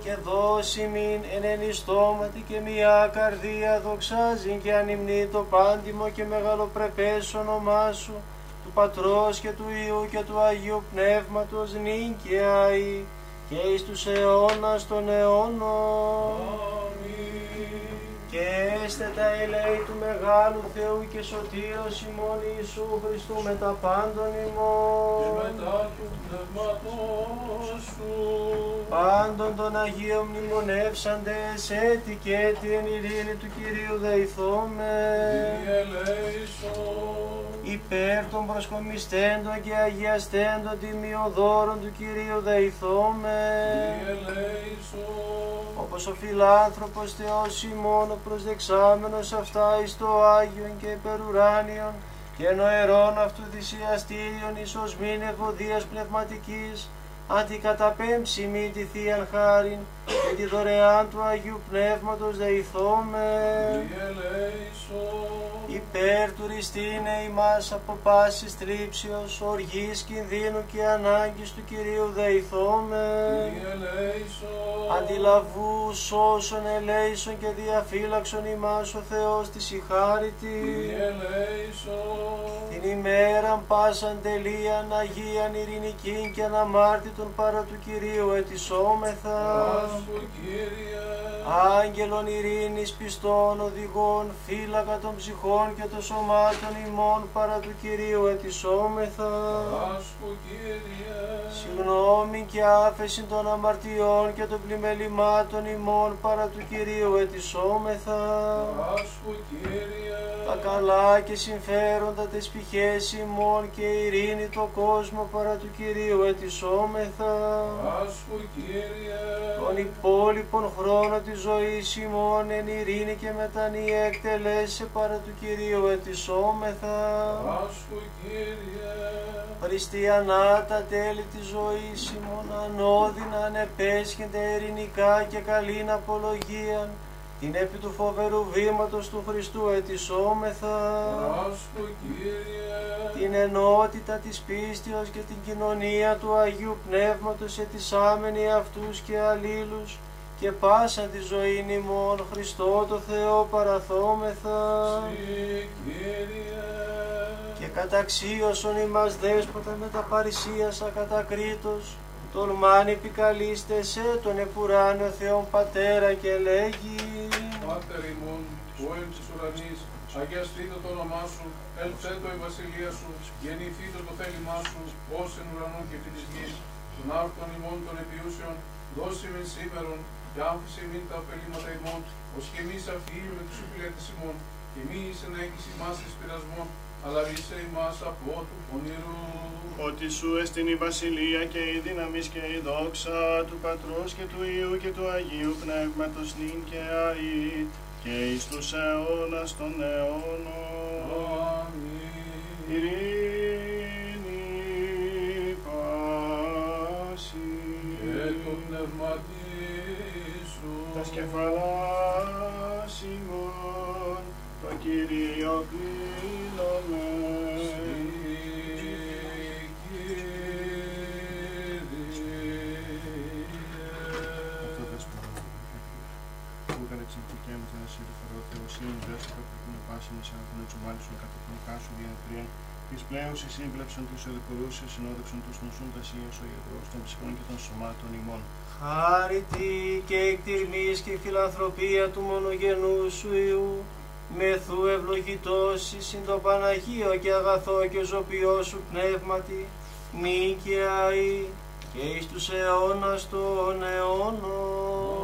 Και δώσει μην εν ενιστόματι και μια καρδία δοξάζει και ανυμνεί το πάντιμο και μεγαλοπρεπές όνομά σου του Πατρός και του Υιού και του Αγίου Πνεύματος νυν και αεί και εις τους αιώνας των αιώνων. Και έστε τα ελέη του Μεγάλου Θεού και Σωτήρος ημών Ιησού Χριστού με τα πάντων ημών. Πάντων των Αγίων μνημονεύσαντες έτη και έτη εν ειρήνη του Κυρίου δεηθώμε. Υπέρ των προσκομιστέντων και αγιαστέντων τιμιοδόρων του Κυρίου δεηθώμε. Όπως ο φιλάνθρωπος Θεός ημών, ο προσδεξάμενος αυτά εις το Άγιον και υπερουράνιον και νοερών αυτού θυσιαστήριον εις ως μην ευωδίας πνευματικής, αντικαταπέμψει μη τη Θείαν Χάριν και τη δωρεάν του Αγίου Πνεύματος δεηθώμε. Υπέρ του ριστήνε ημάς από πάσης θλίψεως, οργής, κινδύνου και ανάγκης του Κυρίου δεηθώμε. Αντιλαβούς σώσον ελέησον και διαφύλαξον ημάς ο Θεός της ηχάρητη. Την ημέραν πάσαν τελείαν Αγίαν ειρηνικήν και αναμάρτητον παρά του Κυρίου ετισόμεθα. Άγγελον ειρήνης πιστών οδηγών, φύλακα των ψυχών και των σωμάτων ημών παρά του Κυρίου ετισόμεθα. Συγγνώμη και άφεση των αμαρτιών και των πλημελημάτων ημών παρά του Κυρίου ετισόμεθα. Τα καλά και συμφέροντα τις πηχές ημών και ειρήνη το κόσμο παρά του Κυρίου ετισόμεθα. Τον υπόλοιπον χρόνο της ζωής ημών εν ειρήνη και μετανία εκτελέσε παρά του Κυρίου ετισόμεθα. Χριστιανά τα τέλη της ζωής ημών ανώδυνα ανεπέσχενται ειρηνικά και καλήν απολογίαν την επί του φοβερού βήματος του Χριστού ετισόμεθα την ενότητα της πίστεως και την κοινωνία του Αγίου Πνεύματος ετισάμενοι αυτούς και αλλήλους και πάσα τη ζωή ημών Χριστό το Θεό παραθόμεθα. Και καταξίωσον ημάς δέσποτα με τα παρησίασα κατακρίτως τολμάν επικαλείστε σε τον επουράνιο Θεόν Πατέρα και λέγει. Πάτερ ημών, που εν της ουρανής, αγιαστείτε το όνομά σου, ελθέτω η βασιλεία σου, γεννηθείτε το θέλημά σου, ως εν ουρανό και επί της γης, των άρτων ημών των επιούσεων, δώσει μεν σήμερον, και άμφισε μην τα ωφελήματα ημών, ως και εμείς αφήνουμε με τους υπηρέτες ημών, και μη είσαι να έχεις ημάς εις πειρασμόν, αλλά είσαι ημάς από του πονηρού. Ότι σου εστιν η βασιλεία και η δύναμη και η δόξα του Πατρός και του Υιού και του Αγίου Πνεύματος νυν και αεί και εις τους αιώνας των αιώνων. Αμήν. Ειρήνη πάση Και το πνευματί σου. τα σκεφαλάς ημών το Κύριο κλείνομαι. Αυτό δεν σου παρά. Που έκανε εξαιρετική έμεσα να συλληφθερώ θεοσύνη δέστηκα που έχουν πάση με σαν τον ετσομάλι σου κατά τον κάσου διανθρίαν της πλέον σε σύμπλεψαν τους εδεκορούσε συνόδευσαν τους νοσούν τα σίας ο ιατρός των ψυχών και των σωμάτων ημών. Χάρητη και εκτιμής και φιλανθρωπία του μονογενού σου Υιού, μεθού ευλογητός συν το Παναγίο και αγαθό και ζωπιό σου πνεύματι, νυν και αεί και εις τους αιώνας των αιώνων.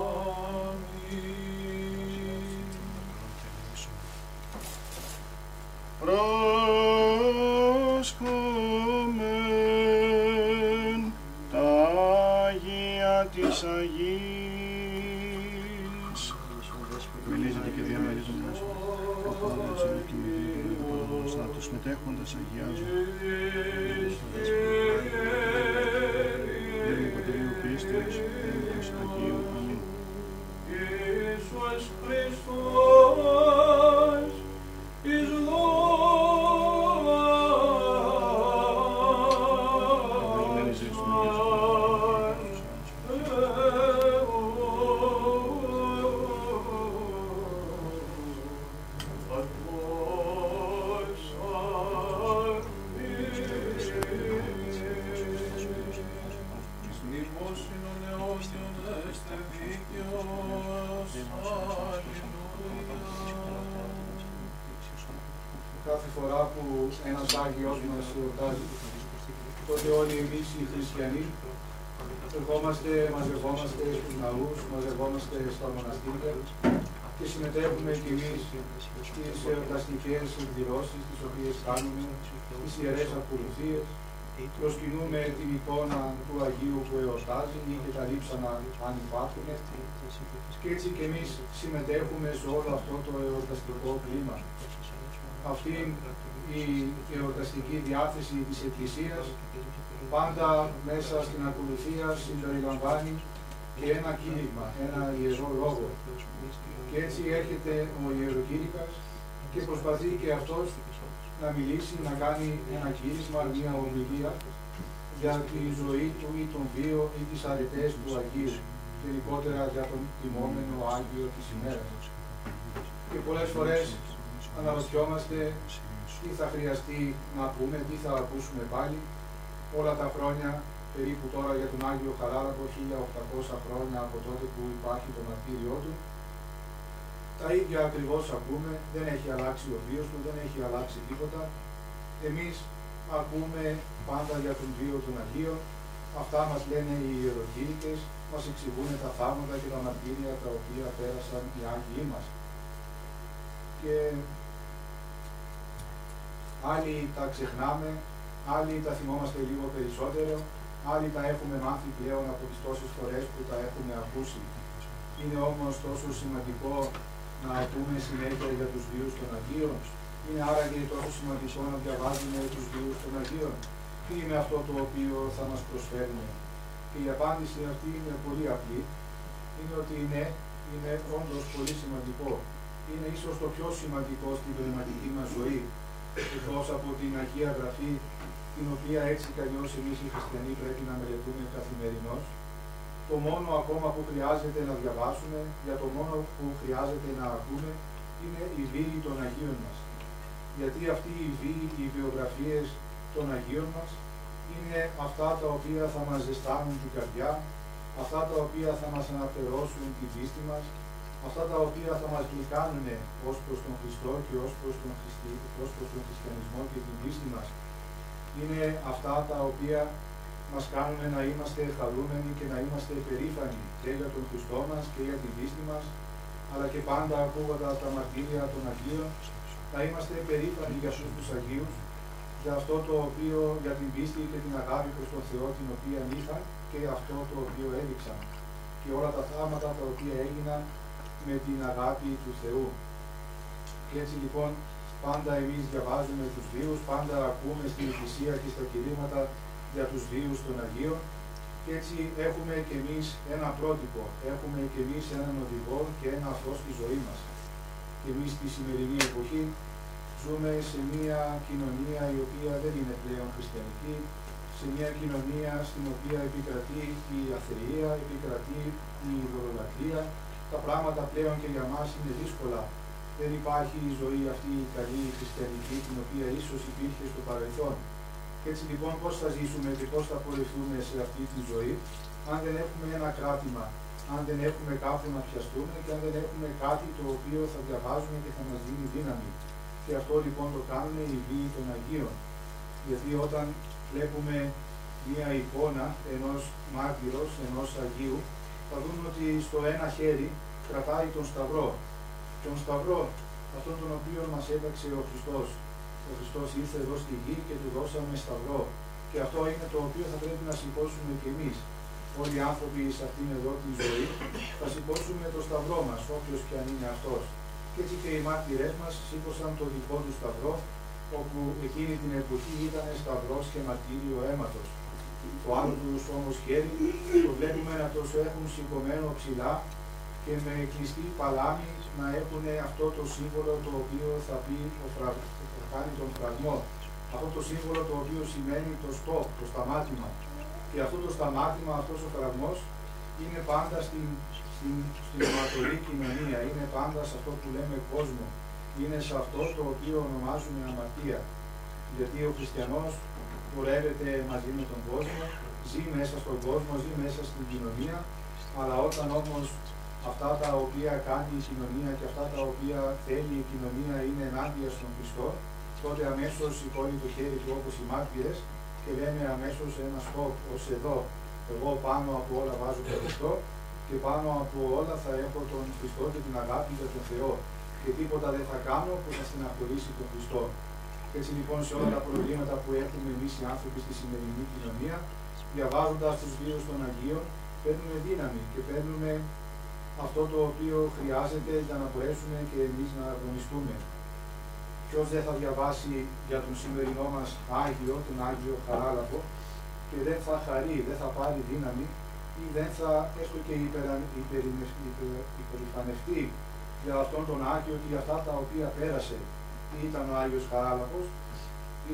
Προσκόμεν τα Αγία της Αγίας να τους μετέχοντας αγιάζουν. Κύριε Πατερίου Πίστης, Κύριος Αγίου, Αμήν. Ιησούς Χριστός, στα μοναστήρια και συμμετέχουμε κι εμείς στις εορταστικές εκδηλώσεις τις οποίες κάνουμε, τις ιερές ακολουθίες, προσκυνούμε την εικόνα του Αγίου που εορτάζει ή και τα λείψανα αν υπάρχουν και έτσι και εμείς συμμετέχουμε σε όλο αυτό το εορταστικό κλίμα. Αυτή η εορταστική διάθεση της Εκκλησίας πάντα μέσα στην ακολουθία συμπεριλαμβάνει και ένα κήρυγμα, ένα ιερό λόγο. Και έτσι έρχεται ο ιεροκήρυκας και προσπαθεί και αυτός να μιλήσει, να κάνει ένα κήρυγμα, μια ομιλία για τη ζωή του ή τον βίο ή τις αρετές του Αγίου, γενικότερα για τον τιμόμενο Άγιο της ημέρας. Και πολλές φορές αναρωτιόμαστε τι θα χρειαστεί να πούμε, τι θα ακούσουμε πάλι. Όλα τα χρόνια, περίπου τώρα για τον Άγιο Χαράλαμπο, 1800 χρόνια από τότε που υπάρχει το μαρτύριό του, τα ίδια ακριβώς ακούμε, δεν έχει αλλάξει ο βίος του, δεν έχει αλλάξει τίποτα. Εμείς ακούμε πάντα για τον βίο των Αγίων, αυτά μας λένε οι ιεροκήρυκες, μας εξηγούν τα θαύματα και τα μαρτύρια τα οποία πέρασαν οι Άγιοι μας. Και άλλοι τα ξεχνάμε, άλλοι τα θυμόμαστε λίγο περισσότερο, άλλοι τα έχουμε μάθει πλέον από τις τόσες φορές που τα έχουμε ακούσει. Είναι όμως τόσο σημαντικό να ακούμε συνέχεια για τους βίους των Αγίων; Είναι άραγε τόσο σημαντικό να διαβάζουμε τους βίους των Αγίων; Τι είναι αυτό το οποίο θα μας προσφέρουν; Και η απάντηση αυτή είναι πολύ απλή. Είναι ότι ναι, είναι όντως πολύ σημαντικό. Είναι ίσως το πιο σημαντικό στην πνευματική μας ζωή. Εκτός από την Αγία Γραφή, την οποία έτσι κι αλλιώς εμείς οι χριστιανοί πρέπει να μελετούμε καθημερινώς. Το μόνο ακόμα που χρειάζεται να διαβάσουμε, για το μόνο που χρειάζεται να ακούμε, είναι η βίη των Αγίων μας. Γιατί αυτοί οι βίοι, οι βιογραφίες των Αγίων μας, είναι αυτά τα οποία θα μας ζεστάνουν την καρδιά, αυτά τα οποία θα μας αναπτερώσουν την πίστη μας, αυτά τα οποία θα μας γλυκάνουν ως προς τον Χριστό και ως προς τον, Χριστι... ως προς τον χριστιανισμό και την πίστη μας. Είναι αυτά τα οποία μας κάνουν να είμαστε χαρούμενοι και να είμαστε περήφανοι και για τον Χριστό μας και για την πίστη μας, αλλά και πάντα ακούγοντας τα μαρτύρια των Αγίων, να είμαστε περήφανοι για αυτούς τους Αγίους, για αυτό το οποίο, για την πίστη και την αγάπη προς τον Θεό την οποία είχαν και αυτό το οποίο έδειξαν και όλα τα θάματα τα οποία έγιναν με την αγάπη του Θεού. Και έτσι λοιπόν πάντα εμείς διαβάζουμε τους βίους, πάντα ακούμε στην Εκκλησία και στα κηρύγματα για τους βίους των Αγίων και έτσι έχουμε και εμείς ένα πρότυπο, έχουμε και εμείς έναν οδηγό και ένα φως στη ζωή μας. Και εμείς στη σημερινή εποχή ζούμε σε μια κοινωνία η οποία δεν είναι πλέον χριστιανική, σε μια κοινωνία στην οποία επικρατεί η αθεία, επικρατεί η ιδωλολατρία. Τα πράγματα πλέον και για μας είναι δύσκολα. Δεν υπάρχει η ζωή αυτή η καλή η χριστιανική, την οποία ίσως υπήρχε στο παρελθόν. Και έτσι λοιπόν πώς θα ζήσουμε και πώς θα πορευτούμε σε αυτή τη ζωή, αν δεν έχουμε ένα κράτημα, αν δεν έχουμε κάπου να πιαστούμε και αν δεν έχουμε κάτι το οποίο θα διαβάζουμε και θα μας δίνει δύναμη. Και αυτό λοιπόν το κάνουν οι βίοι των Αγίων. Γιατί όταν βλέπουμε μία εικόνα ενός μάρτυρος, ενός Αγίου, θα δούμε ότι στο ένα χέρι κρατάει τον Σταυρό. Τον Σταυρό, αυτόν τον οποίο μας έταξε ο Χριστός. Ο Χριστός ήρθε εδώ στη γη και του δώσαμε Σταυρό. Και αυτό είναι το οποίο θα πρέπει να σηκώσουμε κι εμείς. όλοι οι άνθρωποι σε αυτήν εδώ τη ζωή, θα σηκώσουμε το σταυρό μας, όποιος και αν είναι αυτός. Και έτσι και οι μάρτυρές μας σήκωσαν το δικό τους σταυρό, όπου εκείνη την εποχή ήταν σταυρός και μαρτύριο αίματος. Το άλλο του όμως χέρι το βλέπουμε να το έχουν σηκωμένο ψηλά και με κλειστή παλάμη να έχουν αυτό το σύμβολο το οποίο θα πει ο φρα... θα κάνει τον φραγμό. Αυτό το σύμβολο το οποίο σημαίνει το stop, το σταμάτημα. Και αυτό το σταμάτημα, αυτός ο φραγμός είναι πάντα στην, στην, στην κοινωνία, είναι πάντα σε αυτό που λέμε κόσμο. Είναι σε αυτό το οποίο ονομάζουμε αμαρτία. Γιατί ο χριστιανός πορεύεται μαζί με τον κόσμο, ζει μέσα στον κόσμο, ζει μέσα στην κοινωνία, αλλά όταν όμως αυτά τα οποία κάνει η κοινωνία και αυτά τα οποία θέλει η κοινωνία είναι ενάντια στον Χριστό, τότε αμέσως σηκώνει το χέρι του όπως οι μάρτυρες και λένε αμέσως ένα στόπ ως εδώ. Εγώ πάνω από όλα βάζω τον Χριστό και πάνω από όλα θα έχω τον Χριστό και την αγάπη για τον Θεό. Και τίποτα δεν θα κάνω που θα στεναχωρήσει τον Χριστό. Έτσι λοιπόν σε όλα τα προβλήματα που έχουμε εμείς οι άνθρωποι στη σημερινή κοινωνία, διαβάζοντας τους βίους των Αγίων, παίρνουμε δύναμη και παίρνουμε αυτό το οποίο χρειάζεται για να μπορέσουμε και εμείς να αγωνιστούμε. Ποιος δεν θα διαβάσει για τον σημερινό μας Άγιο, τον Άγιο Χαράλαμπο, και δεν θα χαρεί, δεν θα πάρει δύναμη ή δεν θα έστω και υπερηφανευτεί για αυτόν τον Άγιο και για αυτά τα οποία πέρασε ήταν ο Άγιος Χαράλαπος,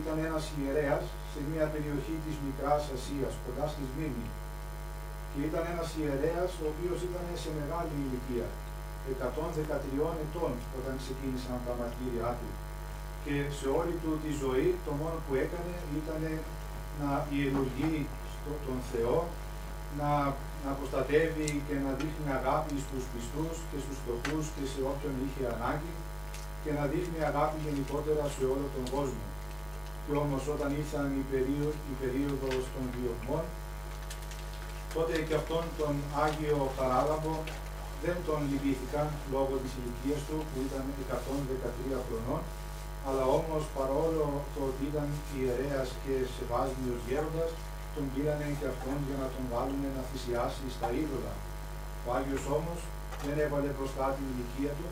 ήταν ένας ιερέας σε μια περιοχή της Μικράς Ασίας, κοντά στη Σμύρνη. Και ήταν ένας ιερέας ο οποίος ήταν σε μεγάλη ηλικία, 113 ετών όταν ξεκίνησαν τα μαρτύρια του. Και σε όλη του τη ζωή το μόνο που έκανε ήταν να ιερουργεί τον Θεό, να, να προστατεύει και να δείχνει αγάπη στους πιστούς και στους φτωχούς και σε όποιον είχε ανάγκη και να δείχνει αγάπη γενικότερα σε όλο τον κόσμο. Και όμως όταν ήρθαν η, περίοδο, η περίοδος των διωγμών, τότε και αυτόν τον Άγιο Χαράλαμπο δεν τον λυπήθηκαν λόγω της ηλικίας του που ήταν 113 χρονών, αλλά όμως παρόλο το ότι ήταν ιερέας και σεβάσμιος γέροντας, τον πήρανε και αυτόν για να τον βάλουν να θυσιάσει στα είδωλα. Ο Άγιος όμως δεν έβαλε μπροστά την ηλικία του,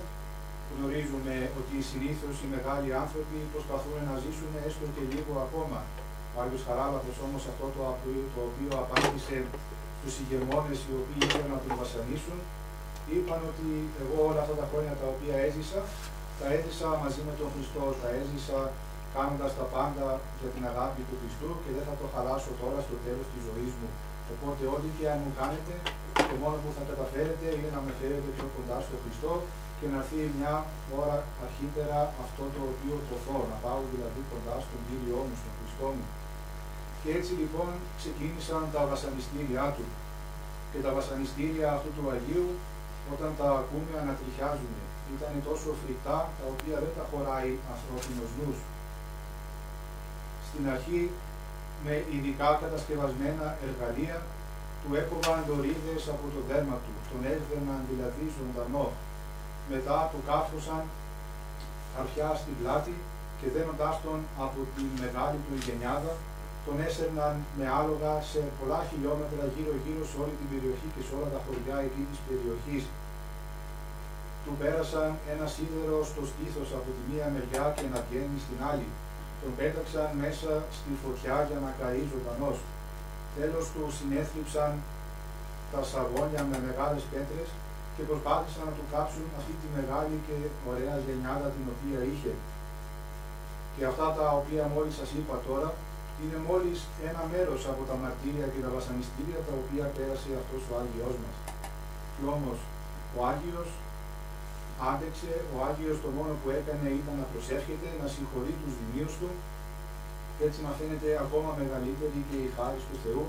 γνωρίζουμε ότι συνήθως οι μεγάλοι άνθρωποι προσπαθούν να ζήσουν έστω και λίγο ακόμα. Ο Άγιος Χαράλαπος όμως αυτό το, το οποίο απάντησε στους ηγεμόνες οι οποίοι ήθελαν να τον βασανίσουν, είπαν ότι εγώ όλα αυτά τα χρόνια τα οποία έζησα, τα έζησα μαζί με τον Χριστό, τα έζησα κάνοντας τα πάντα για την αγάπη του Χριστού και δεν θα το χαλάσω τώρα στο τέλος της ζωής μου. Οπότε ό,τι και αν μου κάνετε, το μόνο που θα καταφέρετε είναι να με φέρετε πιο κοντά στο Χριστό και να έρθει μια ώρα αρχίτερα αυτό το οποίο προθώ, να πάω δηλαδή κοντά στον Κύριό μου, στον Χριστό μου. Και έτσι λοιπόν ξεκίνησαν τα βασανιστήριά του. Και τα βασανιστήρια αυτού του Αγίου, όταν τα ακούμε, ανατριχιάζουν. Ήταν τόσο φρικτά, τα οποία δεν τα χωράει ανθρώπινος νους. Στην αρχή, με ειδικά κατασκευασμένα εργαλεία, του έκοβαν δωρίδες από το δέρμα του, τον έβγαιναν δηλαδή ζωντανό μετά του κάφρωσαν αρχιά στην πλάτη και δένοντάς τον από τη μεγάλη του γενιάδα, τον έσερναν με άλογα σε πολλά χιλιόμετρα γύρω-γύρω σε όλη την περιοχή και σε όλα τα χωριά εκεί της περιοχής. Του πέρασαν ένα σίδερο στο στήθος από τη μία μεριά και να βγαίνει στην άλλη. Τον πέταξαν μέσα στη φωτιά για να καεί ζωντανός. Τέλος του συνέθλιψαν τα σαγόνια με μεγάλες πέτρες και προσπάθησαν να του κάψουν αυτή τη μεγάλη και ωραία γενιάδα την οποία είχε. Και αυτά τα οποία μόλις σας είπα τώρα είναι μόλις ένα μέρος από τα μαρτύρια και τα βασανιστήρια τα οποία πέρασε αυτός ο Άγιος μας. Και όμως ο Άγιος άντεξε, ο Άγιος το μόνο που έκανε ήταν να προσεύχεται, να συγχωρεί τους δημίους του και έτσι να φαίνεται ακόμα μεγαλύτερη και η χάρη του Θεού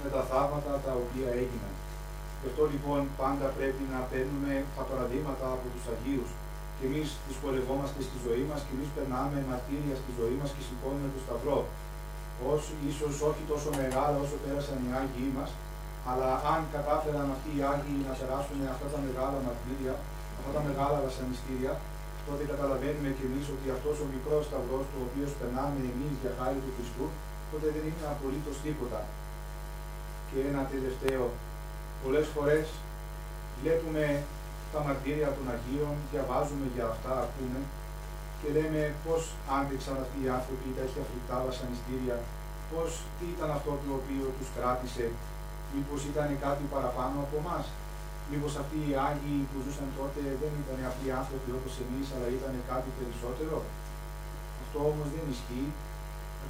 με τα θαύματα τα οποία έγιναν. Γι' αυτό λοιπόν πάντα πρέπει να παίρνουμε τα παραδείγματα από τους Αγίους και εμείς δυσκολευόμαστε στη ζωή μας και εμείς περνάμε μαρτύρια στη ζωή μας και σηκώνουμε το Σταυρό. Ως, ίσως όχι τόσο μεγάλα όσο πέρασαν οι Άγιοι μας, αλλά αν κατάφεραν αυτοί οι Άγιοι να περάσουν αυτά τα μεγάλα μαρτύρια, αυτά τα μεγάλα βασανιστήρια, τότε καταλαβαίνουμε και εμείς ότι αυτός ο μικρός Σταυρός, το οποίος περνάμε εμείς για χάρη του Χριστού, τότε δεν είναι απολύτως τίποτα. Και ένα τελευταίο, πολλές φορές βλέπουμε τα μαρτύρια των Αγίων, διαβάζουμε για αυτά, ακούμε και λέμε πώς άντεξαν αυτοί οι άνθρωποι τέτοια φρικτά βασανιστήρια, πώς τι ήταν αυτό το οποίο τους κράτησε, μήπως ήταν κάτι παραπάνω από εμάς. Μήπως αυτοί οι Άγιοι που ζούσαν τότε δεν ήταν απλοί άνθρωποι όπως εμείς, αλλά ήταν κάτι περισσότερο. Αυτό όμως δεν ισχύει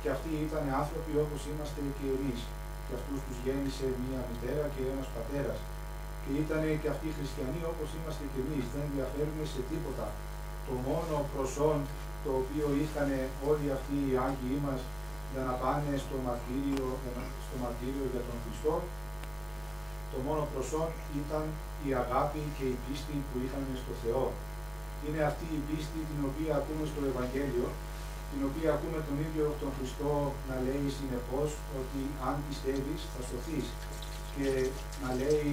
και αυτοί ήταν άνθρωποι όπως είμαστε και εμείς. Και αυτούς τους γέννησε μία μητέρα και ένας πατέρας. Και ήταν και αυτοί χριστιανοί όπως είμαστε και εμείς. Δεν διαφέρουμε σε τίποτα. Το μόνο προσόν το οποίο είχαν όλοι αυτοί οι Άγιοι μας για να πάνε στο μαρτύριο, στο μαρτύριο για τον Χριστό, το μόνο προσόν ήταν η αγάπη και η πίστη που είχαν στο Θεό. Είναι αυτή η πίστη την οποία ακούμε στο Ευαγγέλιο, την οποία ακούμε τον ίδιο τον Χριστό να λέει συνεχώς ότι αν πιστεύεις θα σωθείς και να λέει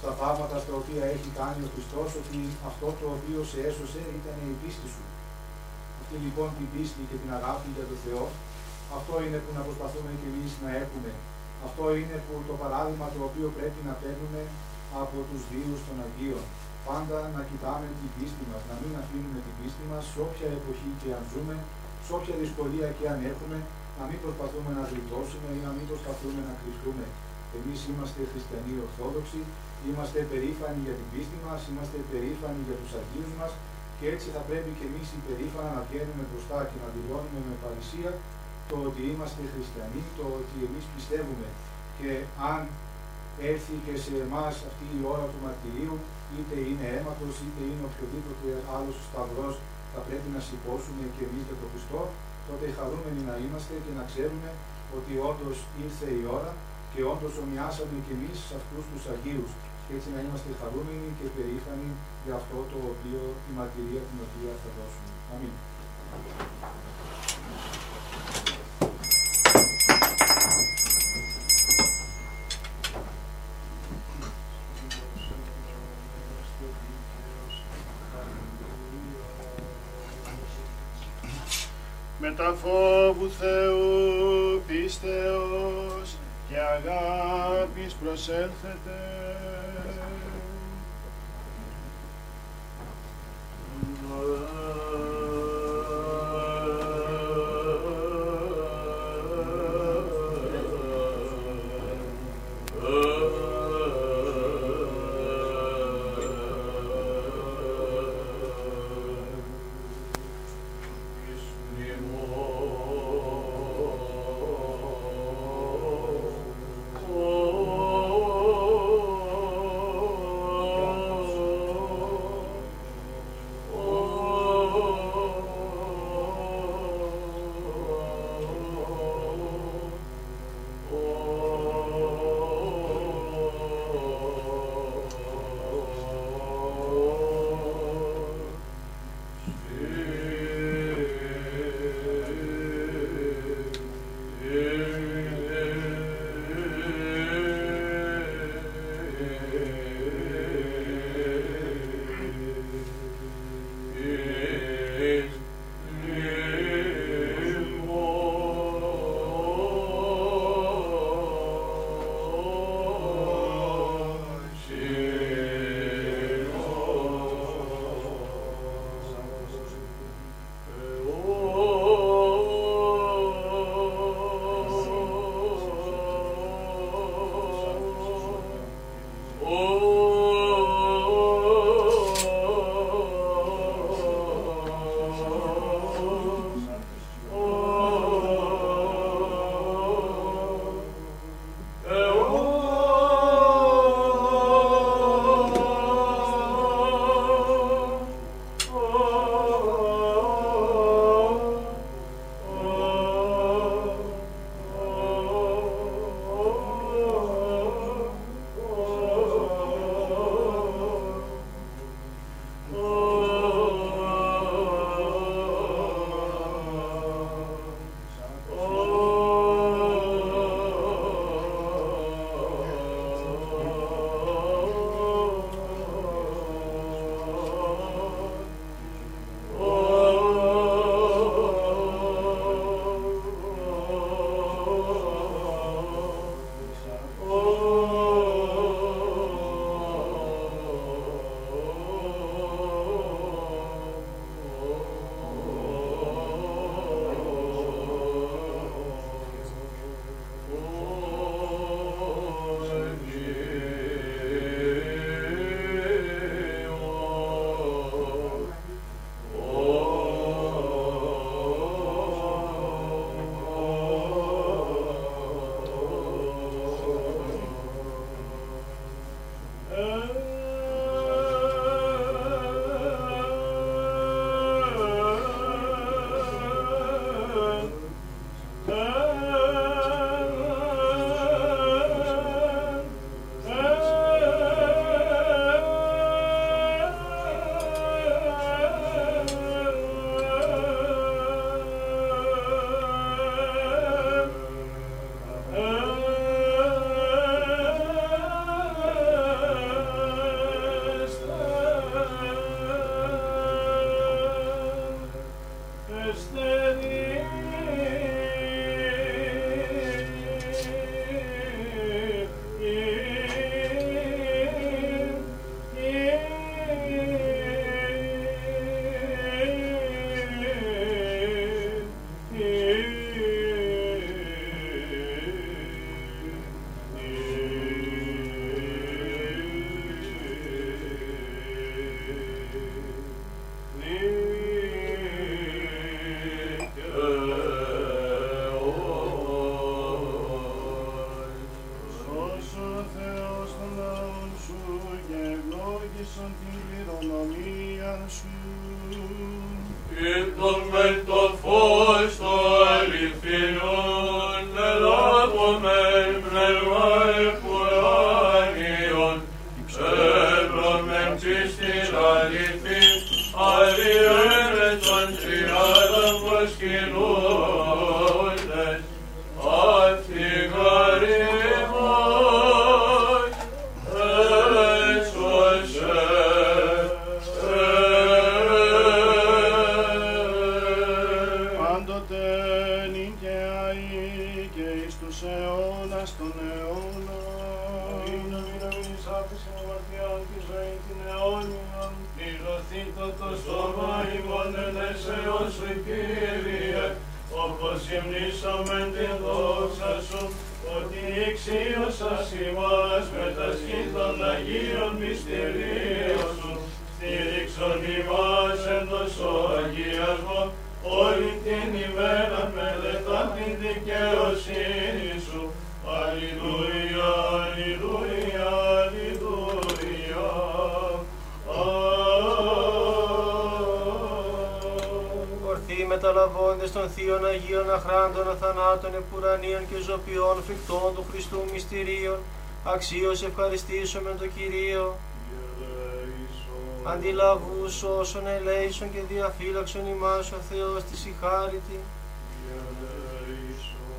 στα θαύματα τα οποία έχει κάνει ο Χριστός ότι αυτό το οποίο σε έσωσε ήταν η πίστη σου. Αυτή λοιπόν την πίστη και την αγάπη για τον Θεό, αυτό είναι που να προσπαθούμε και εμείς να έχουμε. Αυτό είναι που το παράδειγμα το οποίο πρέπει να παίρνουμε από τους βίους των Αγίων. Πάντα να κοιτάμε την πίστη μας, να μην αφήνουμε την πίστη μας σε όποια εποχή και αν ζούμε, σε όποια δυσκολία και αν έχουμε, να μην προσπαθούμε να γλιτώσουμε ή να μην προσπαθούμε να κρυφτούμε. Εμείς είμαστε χριστιανοί Ορθόδοξοι, είμαστε περήφανοι για την πίστη μας, είμαστε περήφανοι για τους Αγίους μας και έτσι θα πρέπει και εμείς υπερήφανα να βγαίνουμε μπροστά και να δηλώνουμε με παρησία το ότι είμαστε χριστιανοί, το ότι εμείς πιστεύουμε. Και αν έρθει και σε εμάς αυτή η ώρα του μαρτυρίου, είτε είναι αίματος, είτε είναι οποιοδήποτε άλλος σταυρός, θα πρέπει να σηκώσουμε και εμείς για τον Χριστό, τότε χαρούμενοι να είμαστε και να ξέρουμε ότι όντως ήρθε η ώρα και όντως ομοιάσαμε και εμείς σε αυτούς τους Αγίους και έτσι να είμαστε χαρούμενοι και περήφανοι για αυτό το οποίο, η μαρτυρία την οποία θα δώσουμε. Αμήν. Μετά φόβου Θεού πίστεως και αγάπης προσέλθετε. Oh ευλόγησον την Ορθοί μεταλαβώντες των θείων Αγίων Αχράντων αθανάτων επουρανίων και ζωπιών φρικτών του Χριστού μυστηρίων, αξίως ευχαριστήσουμε τον Κυρίο. Αντιλαβούς όσων ελέησον και διαφύλαξον ημάς ο Θεός της η χάριτη,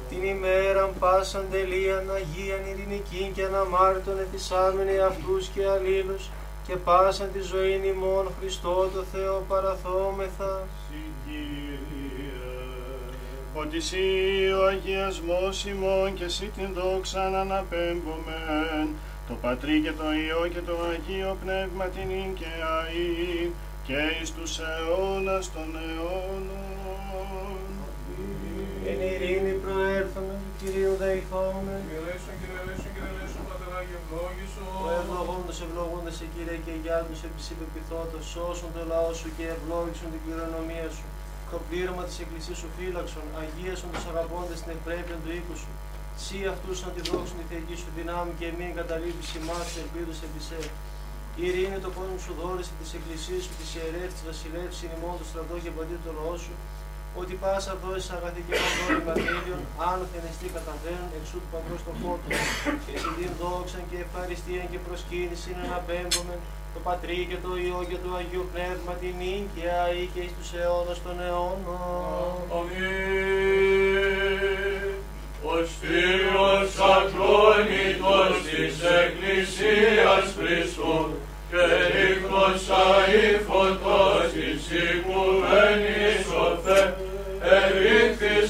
την ημέραν πάσαν τελείαν Αγίαν ειρηνικήν και αναμάρτητον ετισάμεν αυτούς και αλλήλους και πάσαν τη ζωήν ημών Χριστό το Θεό παραθόμεθα. Ότι εσύ ο αγιασμός ημών και εσύ την δόξα να αναπέμπομεν, το Πατρί και το Υιό και το Αγίο Πνεύμα την ίν και αΐ και εις τους αιώνας των αιώνων. Εν ειρήνη προέρθαμε, του Κυρίου δεηθόμεν. Κύριε Λέησον, Κύριε Λέησον, Κύριε Λέησον, Πατεράκι ευλόγησον. Ο ευλογώντος ευλογώντας σε Κύριε και για τους επισυπεπιθόντος, σώσον το λαό σου και ευλόγησον την κληρονομία σου. Το πλήρωμα της Εκκλησίας σου φύλαξον, αγίασον τους αγαπώντες την ευπρέπεια του οίκου σου. Σύ αυτούς να τη δόξουν τη θεϊκή σου δυνάμει και μην καταλείπεις ημάς και ελπίδους επί σε. Η ειρήνη το κόσμο σου δόρισε της Εκκλησίας σου, της ιερεύς, της βασιλεύς, συνημών του στρατό και παντή του λαό σου, ότι πάσα δόση αγαθή και παντών ευαγγέλιων, άνωθεν εστί καταβαίνουν εξού του παντός των φώτων. Και σε την δόξαν και ευχαριστίαν και προσκύνηση να απέμπομεν το Πατρί και το Υιό και το Αγίο Πνεύμα την νυν και αεί και εις τους αιώνας των αιώνων. Αμήν. Ο στήλος ακρόνητος της Εκκλησίας Χριστού και ρίχνος αηφωτός της οικουμένης ο Θε, ερήχθης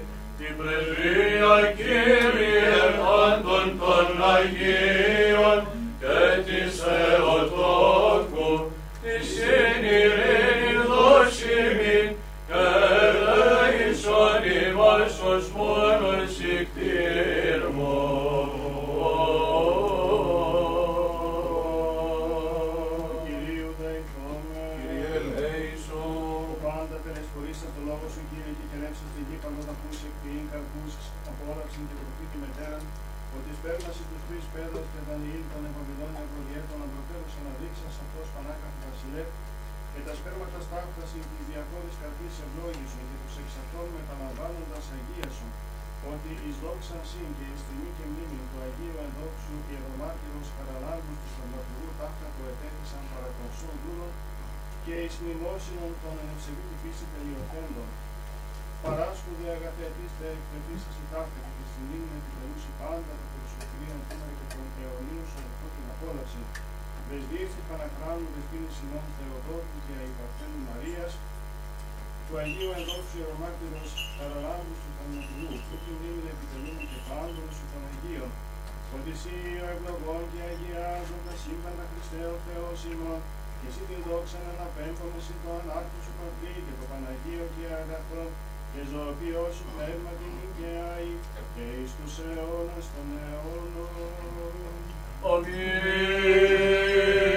Την πρεσβεία Κύριε πάντων των Αγίων και της Θεοτόκου, της συνειρήνη δώσιμη και ελέησον ημάς ως σε εκποιήν καρπούσεις, απόλαυση και προφή τη μετέραν, ότι σπέρναση τους τρεις πέδας και Δανιήλ των Ευαγγελών Ευρωδιέτων αντροτέρους αναδείξας αυτός πανάκαθ βασιλεύ, και τα σπέρματα στάχταση της διακόρης καρπής ευλόγησον και τους εξ αυτών μεταλαμβάνοντας αγίασον, ότι εις δόξαν συν και εις τιμή και μνήμη του Αγίου Ενδόξου Ιερομάρτυρος Χαραλάμπους τους Σταυματουργού ταύτα που ετέθησαν παρακονσών δούλων και εις μνημόσυνον των ενευσεβήτη φύση τελειωθέντων. Παράσκουδε αγαθέτης τε εκτεθήσεις η ταύτα και της μνήμη επιτελούσι πάντα τα περισσοκρίων σήμερα και των αιωνίων σου αυτό την απόλαυση. Δεσδίευτη Παναχράνου δεσπίνης ημών Θεοδόρου και Αϊπαρθένου Μαρίας, του Αγίου Ενδόξου Ιερομάρτυρος Χαραλάμπους του Θανατηλού, που την μνήμη επιτελούμε και πάντων σου των Αγίων, ότι εσύ ο ευλογών και αγιάζοντας σύμπαντα Χριστέ ο Θεός ημών, και εσύ την δόξα να αναπέμπουμε εσύ το ανάρτητο σου παθή και το Παναγίο και αγαθό, και ζωοποιός σου πνεύμα την οικαιάη, και εις τους αιώνας των αιώνων. Αμήν.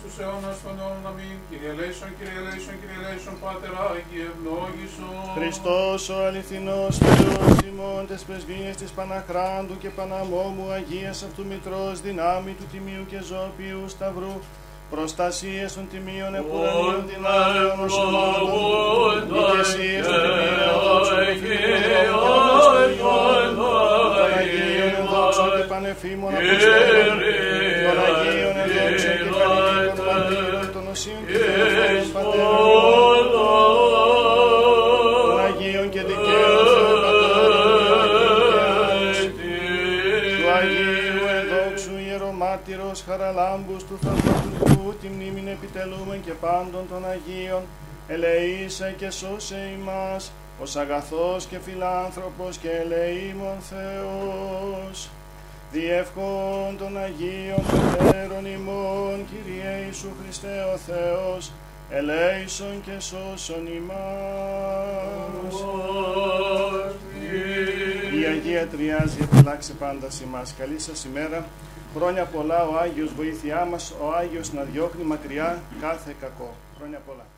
Και αεί και στους αιώνας των αιώνων αμήν. Κύριε ελέησον, Κύριε ελέησον, Κύριε ελέησον, Πάτερ Άγιε ευλόγησον. Χριστός ο αληθινός Θεός ημών τες πρεσβείες της Παναχράντου και Παναμόμου Αγίας αυτού Μητρός δυνάμει του Τιμίου και Ζωοποιού Σταυρού προστασίες των Τιμίων επουρανίων δυνάμεων οσημάτων ηγεσίες των Τιμίων δόξων των Αγίων ενδόξων και πανεφήμων Αποστόλων των Αγίων ενδόξων και καλλιτικών μαρτύρων των Οσίων και Θεοφόρων Πατέρων των Αγίων και δικαίων Θεοπατέρων του Αγίου Ενδόξου Ιερομάρτυρος Χαραλάμπους του Θαυματουργού τη μνήμην επιτελούμε και πάντων των Αγίων. Ελεήσε και σώσε ημάς ως αγαθός και φιλάνθρωπος και ελεήμων Θεός διεύχον των Αγίων Πατέρων ημών Kyrie Ιησού Χριστέ ο Θεός ελέησον και σώσον ημάς. Η Αγία Τριάζει επιλάξε πάντας ημάς. Καλή σας ημέρα. Χρόνια πολλά ο Άγιος βοήθειά μας, ο Άγιος να διώχνει μακριά κάθε κακό. Χρόνια πολλά.